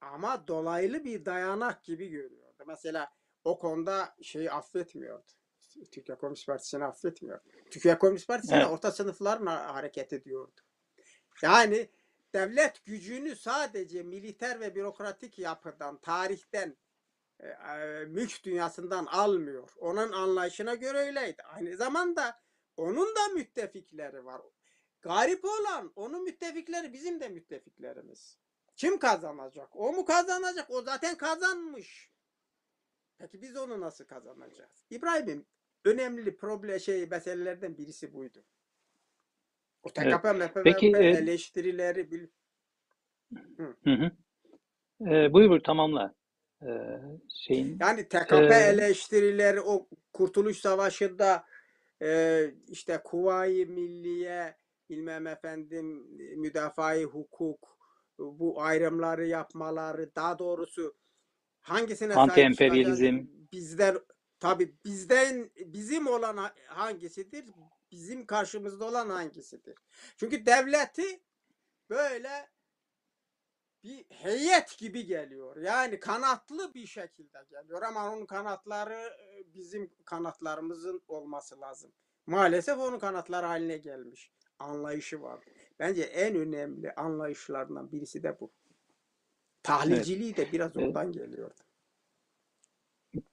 Ama dolaylı bir dayanak gibi görüyordu. Mesela o konuda şeyi affetmiyordu. Türkiye Komünist Partisi'ni affetmiyor. Türkiye Komünist Partisi evet. orta sınıflarla hareket ediyordu. Yani devlet gücünü sadece militer ve bürokratik yapıdan, tarihten, e, e, mülk dünyasından almıyor. Onun anlayışına göre öyleydi. Aynı zamanda onun da müttefikleri var. Garip olan onun müttefikleri bizim de müttefiklerimiz. Kim kazanacak? O mu kazanacak? O zaten kazanmış. Peki biz onu nasıl kazanacağız? İbrahim'in önemli problem şey meselelerden birisi buydu. O TKP evet. MHP Peki, e, eleştirileri bil... Hı. Hı hı. E, buyur buyur tamamla. E, şeyin yani TKP e, eleştirileri o Kurtuluş Savaşı'nda e, işte Kuvayi Milliye bilmem efendim müdafai hukuk bu ayrımları yapmaları daha doğrusu hangisine anti emperyalizm bizler Tabi bizden bizim olan hangisidir? Bizim karşımızda olan hangisidir? Çünkü devleti böyle bir heyet gibi geliyor. Yani kanatlı bir şekilde geliyor ama onun kanatları bizim kanatlarımızın olması lazım. Maalesef onun kanatları haline gelmiş. Anlayışı var. Bence en önemli anlayışlarından birisi de bu. Tahlilciliği evet. de biraz oradan geliyordu.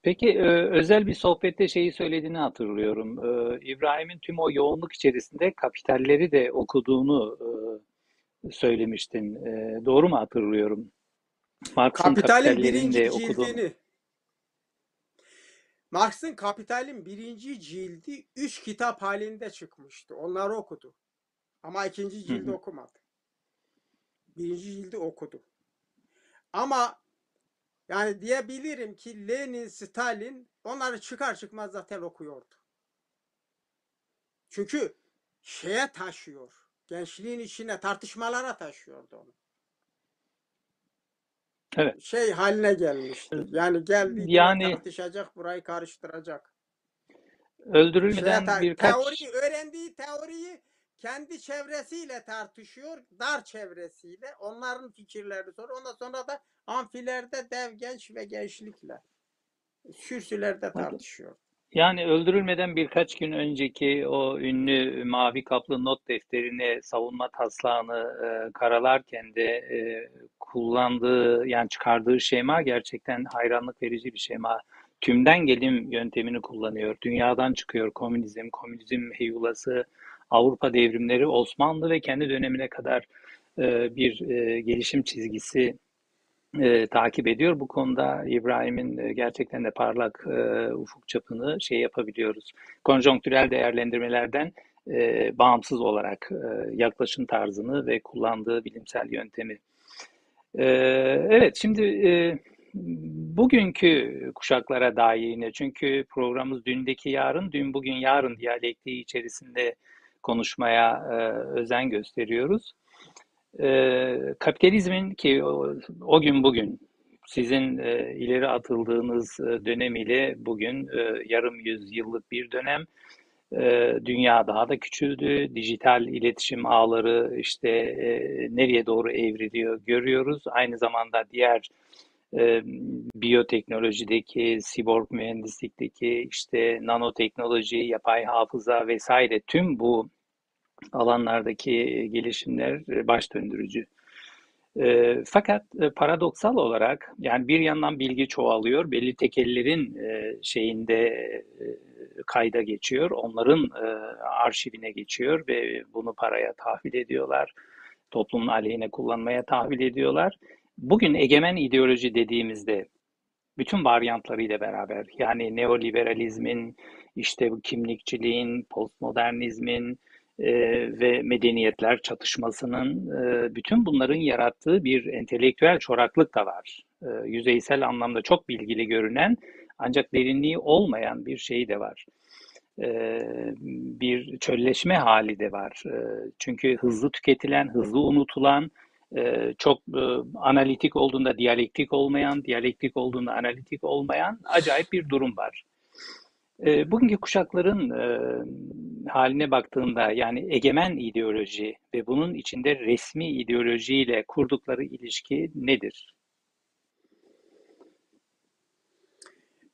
Peki e, özel bir sohbette şeyi söylediğini hatırlıyorum. E, İbrahim'in tüm o yoğunluk içerisinde kapitalleri de okuduğunu e, söylemiştin. Doğru mu hatırlıyorum? Marx'ın Kapitalin birinci okuduğunu. cildini. Marx'ın Kapital'in birinci cildi üç kitap halinde çıkmıştı. Onları okudu. Ama ikinci cildi okumadı. Birinci cildi okudu. Ama yani diyebilirim ki Lenin, Stalin onları çıkar çıkmaz zaten okuyordu. Çünkü şeye taşıyor. Gençliğin içine tartışmalara taşıyordu onu. Evet. Şey haline gelmişti. Yani geldi yani, tartışacak, burayı karıştıracak. Öldürülmeden Şeye, birkaç... Teori, öğrendiği teoriyi kendi çevresiyle tartışıyor, dar çevresiyle. Onların fikirlerini soruyor. Ondan sonra da amfilerde dev genç ve gençlikle kürsülerde tartışıyor. Yani öldürülmeden birkaç gün önceki o ünlü mavi kaplı not defterine savunma taslağını e, karalarken de e, kullandığı yani çıkardığı şema gerçekten hayranlık verici bir şema. Tümden gelim yöntemini kullanıyor. Dünyadan çıkıyor komünizm, komünizm heyulası, Avrupa devrimleri, Osmanlı ve kendi dönemine kadar e, bir e, gelişim çizgisi e, takip ediyor. Bu konuda İbrahim'in gerçekten de parlak ufuk çapını şey yapabiliyoruz. Konjonktürel değerlendirmelerden bağımsız olarak yaklaşım tarzını ve kullandığı bilimsel yöntemi. Evet şimdi bugünkü kuşaklara dair yine çünkü programımız dündeki yarın, dün bugün yarın diyalektiği içerisinde konuşmaya e, özen gösteriyoruz. E, kapitalizmin ki o, o gün bugün sizin e, ileri atıldığınız e, dönem ile bugün e, yarım yüzyıllık bir dönem. E, dünya daha da küçüldü. Dijital iletişim ağları işte e, nereye doğru evriliyor görüyoruz. Aynı zamanda diğer e, biyoteknolojideki, siborg mühendislikteki, işte nanoteknoloji, yapay hafıza vesaire tüm bu alanlardaki gelişimler baş döndürücü. E, fakat e, paradoksal olarak yani bir yandan bilgi çoğalıyor, belli tekellerin e, şeyinde e, kayda geçiyor, onların e, arşivine geçiyor ve bunu paraya tahvil ediyorlar, toplumun aleyhine kullanmaya tahvil ediyorlar. Bugün egemen ideoloji dediğimizde bütün varyantlarıyla beraber yani neoliberalizmin, işte bu kimlikçiliğin, postmodernizmin, e, ve medeniyetler çatışmasının e, bütün bunların yarattığı bir entelektüel çoraklık da var. E, yüzeysel anlamda çok bilgili görünen ancak derinliği olmayan bir şey de var. e, bir çölleşme hali de var. E, çünkü hızlı tüketilen, hızlı unutulan, e, çok e, analitik olduğunda diyalektik olmayan, diyalektik olduğunda analitik olmayan acayip bir durum var. E, bugünkü kuşakların e, haline baktığında yani egemen ideoloji ve bunun içinde resmi ideolojiyle kurdukları ilişki nedir?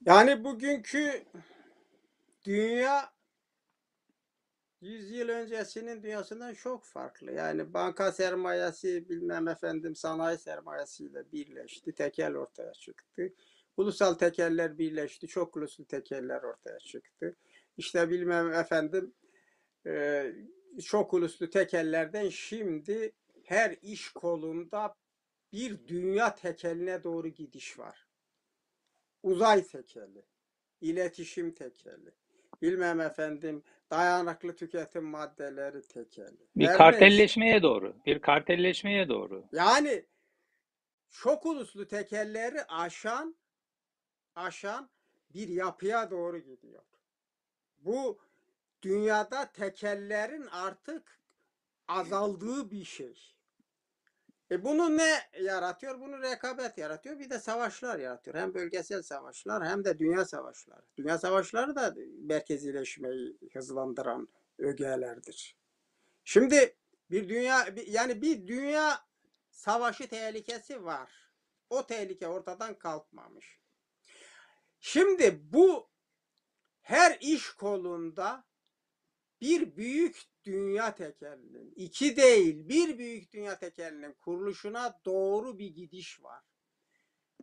Yani bugünkü dünya 100 yıl öncesinin dünyasından çok farklı. Yani banka sermayesi bilmem efendim sanayi sermayesiyle birleşti. Tekel ortaya çıktı. Ulusal tekeller birleşti. Çok uluslu tekeller ortaya çıktı. İşte bilmem efendim e, çok uluslu tekellerden şimdi her iş kolunda bir dünya tekeline doğru gidiş var. Uzay tekeli, iletişim tekeli, bilmem efendim dayanıklı tüketim maddeleri tekeli. Bir Her kartelleşmeye neyse. doğru, bir kartelleşmeye doğru. Yani çok uluslu tekelleri aşan aşan bir yapıya doğru gidiyor. Bu dünyada tekellerin artık azaldığı bir şey. E bunu ne yaratıyor? Bunu rekabet yaratıyor. Bir de savaşlar yaratıyor. Hem bölgesel savaşlar hem de dünya savaşları. Dünya savaşları da merkezileşmeyi hızlandıran ögelerdir. Şimdi bir dünya yani bir dünya savaşı tehlikesi var. O tehlike ortadan kalkmamış. Şimdi bu her iş kolunda bir büyük dünya tekelinin, iki değil bir büyük dünya tekelinin kuruluşuna doğru bir gidiş var.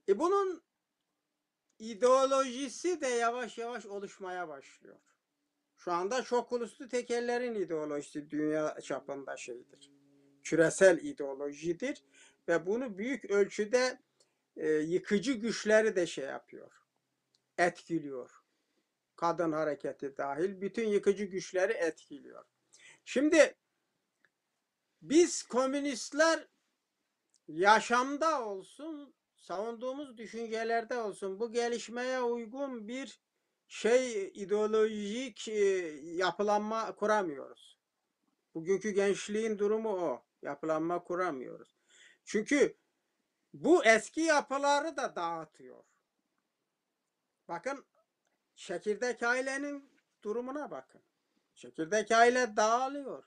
E bunun ideolojisi de yavaş yavaş oluşmaya başlıyor. Şu anda çok uluslu tekellerin ideolojisi dünya çapında şeydir. Küresel ideolojidir ve bunu büyük ölçüde e, yıkıcı güçleri de şey yapıyor. Etkiliyor. Kadın hareketi dahil bütün yıkıcı güçleri etkiliyor. Şimdi biz komünistler yaşamda olsun, savunduğumuz düşüncelerde olsun bu gelişmeye uygun bir şey ideolojik e, yapılanma kuramıyoruz. Bugünkü gençliğin durumu o. Yapılanma kuramıyoruz. Çünkü bu eski yapıları da dağıtıyor. Bakın çekirdek ailenin durumuna bakın. Çekirdek aile dağılıyor.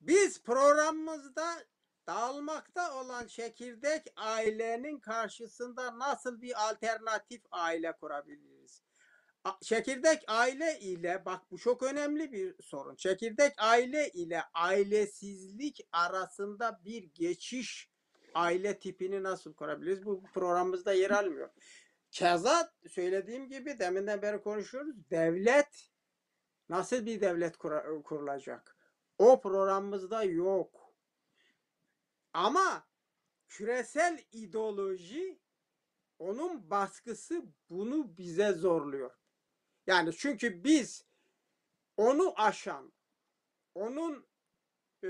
Biz programımızda dağılmakta olan çekirdek ailenin karşısında nasıl bir alternatif aile kurabiliriz? Çekirdek aile ile bak bu çok önemli bir sorun. Çekirdek aile ile ailesizlik arasında bir geçiş aile tipini nasıl kurabiliriz? Bu programımızda yer almıyor. Keza söylediğim gibi deminden beri konuşuyoruz. Devlet nasıl bir devlet kura- kurulacak? O programımızda yok. Ama küresel ideoloji onun baskısı bunu bize zorluyor. Yani çünkü biz onu aşan, onun e,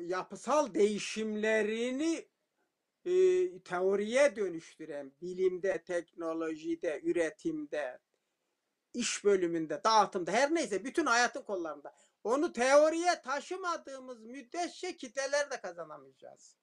yapısal değişimlerini e, teoriye dönüştüren bilimde, teknolojide, üretimde, iş bölümünde, dağıtımda her neyse bütün hayatın kollarında onu teoriye taşımadığımız müddetçe kitleler de kazanamayacağız.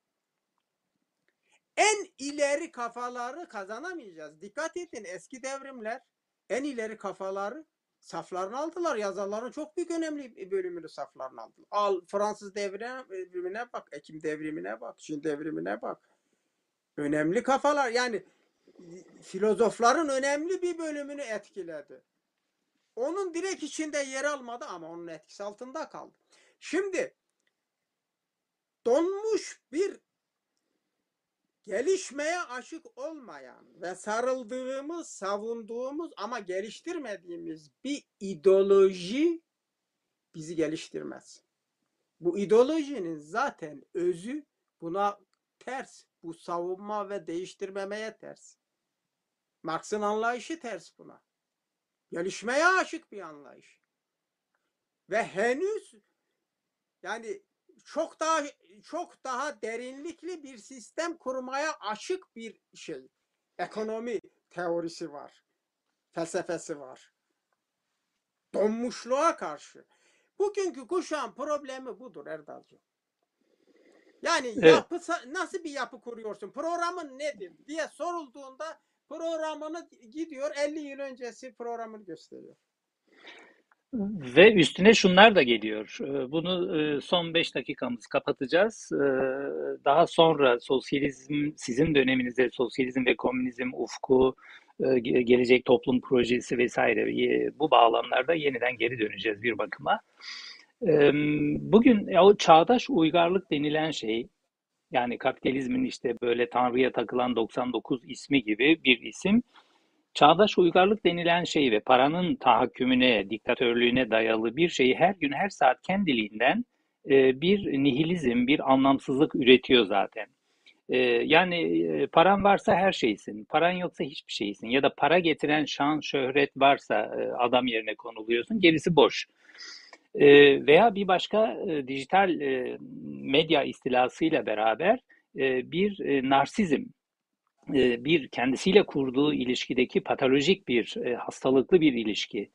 En ileri kafaları kazanamayacağız. Dikkat edin eski devrimler en ileri kafaları saflarına aldılar. Yazarların çok büyük önemli bir bölümünü saflarına aldılar. Al Fransız devrimine bak, Ekim devrimine bak, Çin devrimine bak. Önemli kafalar yani filozofların önemli bir bölümünü etkiledi. Onun direkt içinde yer almadı ama onun etkisi altında kaldı. Şimdi donmuş bir gelişmeye aşık olmayan ve sarıldığımız, savunduğumuz ama geliştirmediğimiz bir ideoloji bizi geliştirmez. Bu ideolojinin zaten özü buna ters. Bu savunma ve değiştirmemeye ters. Marx'ın anlayışı ters buna. Gelişmeye aşık bir anlayış. Ve henüz yani çok daha çok daha derinlikli bir sistem kurmaya aşık bir şey. Ekonomi teorisi var. Felsefesi var. donmuşluğa karşı. Bugünkü kuşağın problemi budur Erdalcığım. Yani Evet. yapı nasıl bir yapı kuruyorsun? Programın nedir diye sorulduğunda programını gidiyor 50 yıl öncesi programını gösteriyor. Ve üstüne şunlar da geliyor. Ee, Bunu e, son 5 dakikamız kapatacağız. Ee, Daha sonra sosyalizm, sizin döneminizde sosyalizm ve komünizm ufku, e, ge- gelecek toplum projesi vesaire e, bu bağlamlarda yeniden geri döneceğiz bir bakıma. Ee, Bugün o çağdaş uygarlık denilen şey, yani kapitalizmin işte böyle Tanrı'ya takılan 99 ismi gibi bir isim, Çağdaş uygarlık denilen şey ve paranın tahakkümüne, diktatörlüğüne dayalı bir şeyi her gün her saat kendiliğinden e, bir nihilizm, bir anlamsızlık üretiyor zaten. E, yani e, paran varsa her şeysin, paran yoksa hiçbir şeysin. Ya da para getiren şan, şöhret varsa adam yerine konuluyorsun, gerisi boş. E, veya bir başka e, dijital e, medya istilasıyla beraber e, bir e, narsizm, e, bir kendisiyle kurduğu ilişkideki patolojik bir, e, hastalıklı bir ilişki.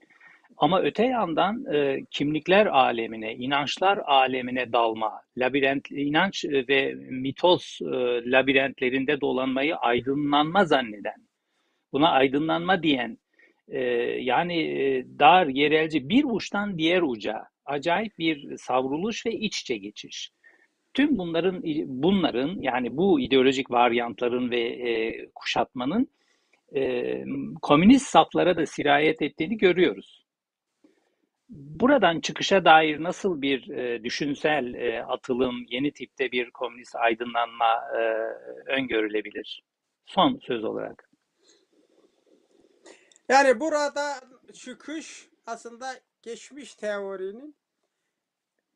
Ama öte yandan e, kimlikler alemine, inançlar alemine dalma, labirent, inanç ve mitos e, labirentlerinde dolanmayı aydınlanma zanneden, buna aydınlanma diyen, e, yani e, dar, yerelci bir uçtan diğer uca acayip bir savruluş ve iç içe geçiş. Tüm bunların bunların yani bu ideolojik varyantların ve e, kuşatmanın e, komünist saflara da sirayet ettiğini görüyoruz. Buradan çıkışa dair nasıl bir e, düşünsel e, atılım, yeni tipte bir komünist aydınlanma e, öngörülebilir? Son söz olarak. Yani burada çıkış aslında geçmiş teorinin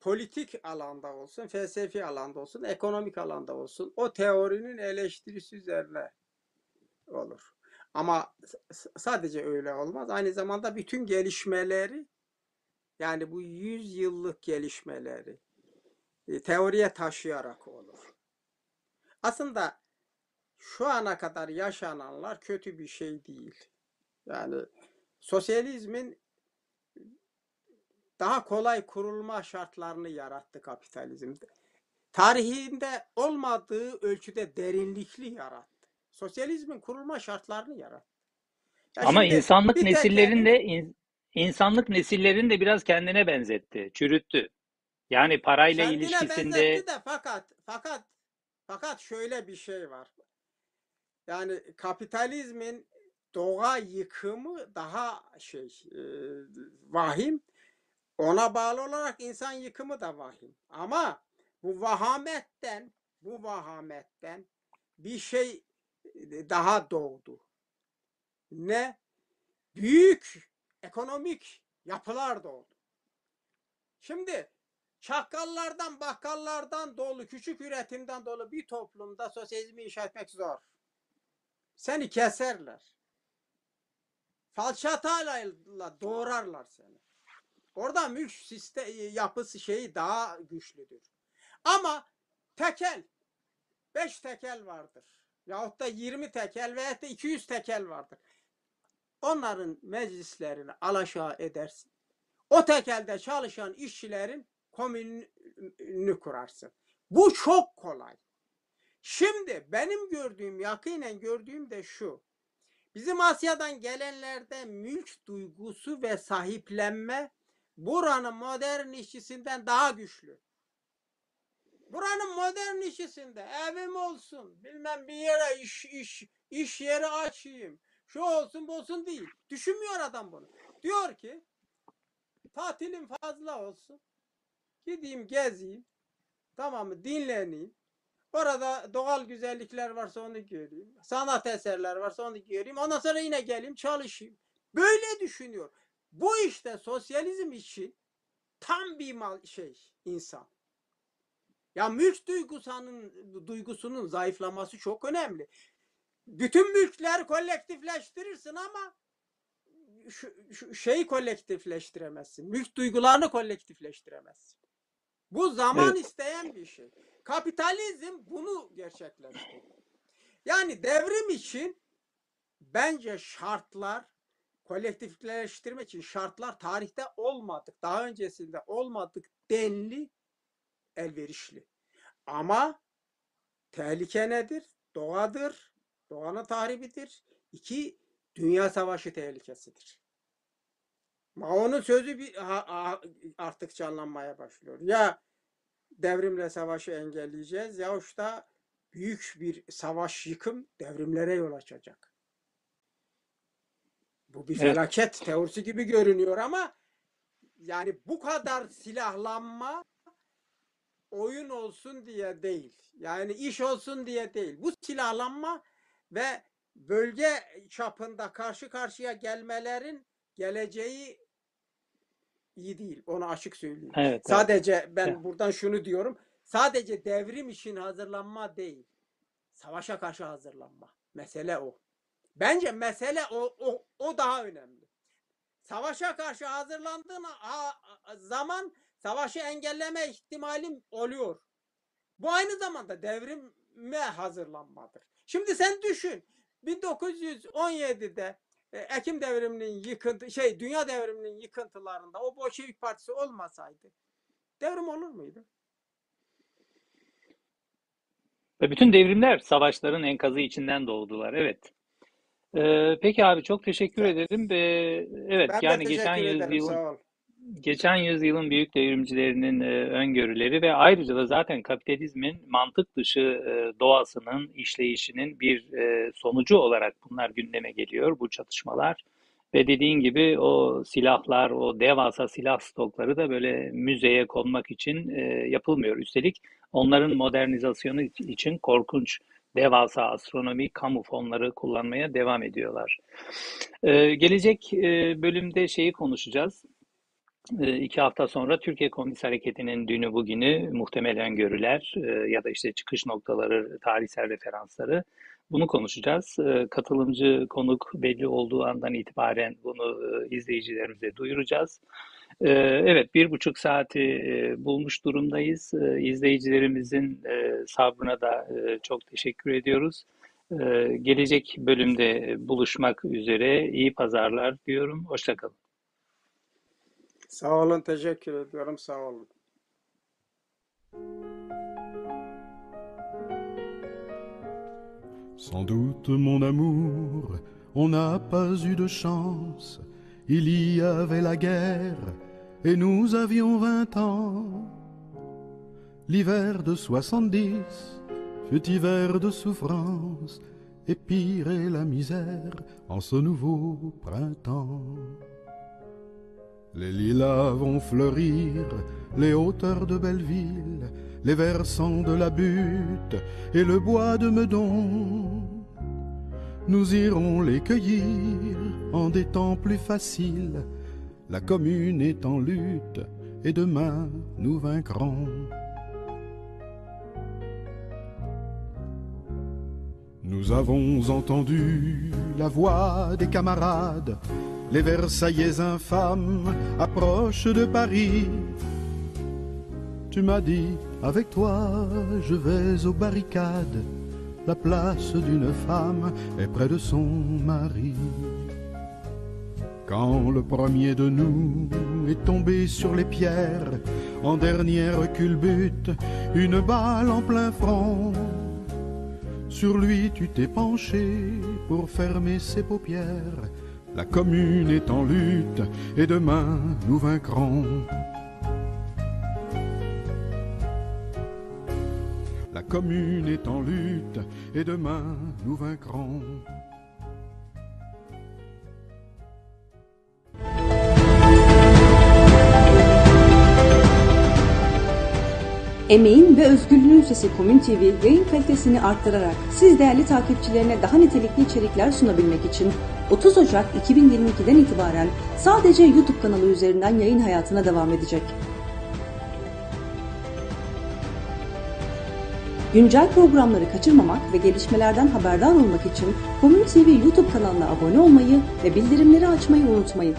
politik alanda olsun, felsefi alanda olsun, ekonomik alanda olsun o teorinin eleştirisi üzerine olur. Ama sadece öyle olmaz. Aynı zamanda bütün gelişmeleri yani bu 100 yıllık gelişmeleri e, teoriye taşıyarak olur. Aslında şu ana kadar yaşananlar kötü bir şey değil. Yani sosyalizmin daha kolay kurulma şartlarını yarattı kapitalizmde. Tarihinde olmadığı ölçüde derinlikli yarattı. Sosyalizmin kurulma şartlarını yarattı. Ya Ama insanlık nesillerin de in, insanlık nesillerin de biraz kendine benzetti, çürüttü. Yani parayla kendine ilişkisinde benzetti de fakat fakat fakat şöyle bir şey var. Yani kapitalizmin doğa yıkımı daha şey e, vahim. Ona bağlı olarak insan yıkımı da vahim. Ama bu vahametten bu vahametten bir şey daha doğdu. Ne? Büyük ekonomik yapılar doğdu. Şimdi çakkallardan, bakkallardan dolu, küçük üretimden dolu bir toplumda sosyalizmi inşa etmek zor. Seni keserler. Falçatayla doğrarlar seni. Orada mülk sistem yapısı şeyi daha güçlüdür. Ama tekel, beş tekel vardır. Yahut da 20 tekel veya da 200 tekel vardır. Onların meclislerini alaşağı edersin. O tekelde çalışan işçilerin komününü kurarsın. Bu çok kolay. Şimdi benim gördüğüm, yakinen gördüğüm de şu. Bizim Asya'dan gelenlerde mülk duygusu ve sahiplenme buranın modern işçisinden daha güçlü. Buranın modern işçisinde evim olsun, bilmem bir yere iş, iş, iş yeri açayım, şu olsun bu olsun değil. Düşünmüyor adam bunu. Diyor ki tatilim fazla olsun, gideyim gezeyim, tamam mı dinleneyim, Orada doğal güzellikler varsa onu göreyim. Sanat eserler varsa onu göreyim. Ondan sonra yine geleyim çalışayım. Böyle düşünüyor. Bu işte sosyalizm için tam bir mal şey insan. Ya mülk duygusunun duygusunun zayıflaması çok önemli. Bütün mülkler kolektifleştirirsin ama şu, şu şeyi kolektifleştiremezsin. Mülk duygularını kolektifleştiremezsin. Bu zaman evet. isteyen bir şey. Kapitalizm bunu gerçekleştirdi. Yani devrim için bence şartlar kolektifleştirmek için şartlar tarihte olmadık, daha öncesinde olmadık denli elverişli. Ama tehlike nedir? Doğadır, doğanın tahribidir. İki, dünya savaşı tehlikesidir. Mao'nun sözü bir, artık canlanmaya başlıyor. Ya devrimle savaşı engelleyeceğiz ya da büyük bir savaş yıkım devrimlere yol açacak. Bu bir Evet. felaket teorisi gibi görünüyor ama yani bu kadar silahlanma oyun olsun diye değil. Yani iş olsun diye değil. Bu silahlanma ve bölge çapında karşı karşıya gelmelerin geleceği iyi değil. Onu açık söyleyeyim. Evet, evet. Sadece ben Evet. buradan şunu diyorum. Sadece devrim için hazırlanma değil. Savaşa karşı hazırlanma. Mesele o. Bence mesele o, o, o daha önemli. Savaşa karşı hazırlandığın zaman savaşı engelleme ihtimalim oluyor. Bu aynı zamanda devrime hazırlanmadır. Şimdi sen düşün. 1917'de e, Ekim devriminin yıkıntı şey dünya devriminin yıkıntılarında o Bolşevik partisi olmasaydı devrim olur muydu? Bütün devrimler savaşların enkazı içinden doğdular. Evet. Ee, peki abi çok teşekkür ederim. Ee, evet Ben yani geçen ederim. yüzyılın ol. geçen yüzyılın büyük devrimcilerinin e, öngörüleri ve ayrıca da zaten kapitalizmin mantık dışı e, doğasının işleyişinin bir e, sonucu olarak bunlar gündeme geliyor bu çatışmalar. Ve dediğin gibi o silahlar, o devasa silah stokları da böyle müzeye konmak için e, yapılmıyor. Üstelik onların modernizasyonu için korkunç devasa astronomik kamu fonları kullanmaya devam ediyorlar. Ee, gelecek e, bölümde şeyi konuşacağız. E, iki hafta sonra Türkiye Komünist Hareketi'nin dünü bugünü muhtemelen görüler e, ya da işte çıkış noktaları, tarihsel referansları bunu konuşacağız. E, katılımcı konuk belli olduğu andan itibaren bunu e, izleyicilerimize duyuracağız. E, evet bir buçuk saati e, bulmuş durumdayız. E, izleyicilerimizin e, sabrına da e, çok teşekkür ediyoruz. E, gelecek bölümde buluşmak üzere iyi pazarlar diyorum. Hoşçakalın. Sağ olun, teşekkür ediyorum. Sağ olun. Sans doute, mon amour, on n'a pas eu de chance. Il y avait la guerre et nous avions vingt ans. L'hiver de soixante-dix fut hiver de souffrance et pire est la misère en ce nouveau printemps. Les lilas vont fleurir, les hauteurs de Belleville, les versants de la butte et le bois de Meudon. Nous irons les cueillir en des temps plus faciles. La commune est en lutte et demain nous vaincrons. Nous avons entendu la voix des camarades, les Versaillais infâmes approchent de Paris. Tu m'as dit, avec toi, je vais aux barricades. La place d'une femme est près de son mari. Quand le premier de nous est tombé sur les pierres, en dernière culbute, une balle en plein front. Sur lui tu t'es penché pour fermer ses paupières. La commune est en lutte et demain nous vaincrons. Commune est en lutte et demain nous vaincrons. Emeğin ve özgürlüğün sesi Komün TV yayın kalitesini arttırarak siz değerli takipçilerine daha nitelikli içerikler sunabilmek için 30 Ocak 2022'den itibaren sadece YouTube kanalı üzerinden yayın hayatına devam edecek. Güncel programları kaçırmamak ve gelişmelerden haberdar olmak için Komün TV YouTube kanalına abone olmayı ve bildirimleri açmayı unutmayın.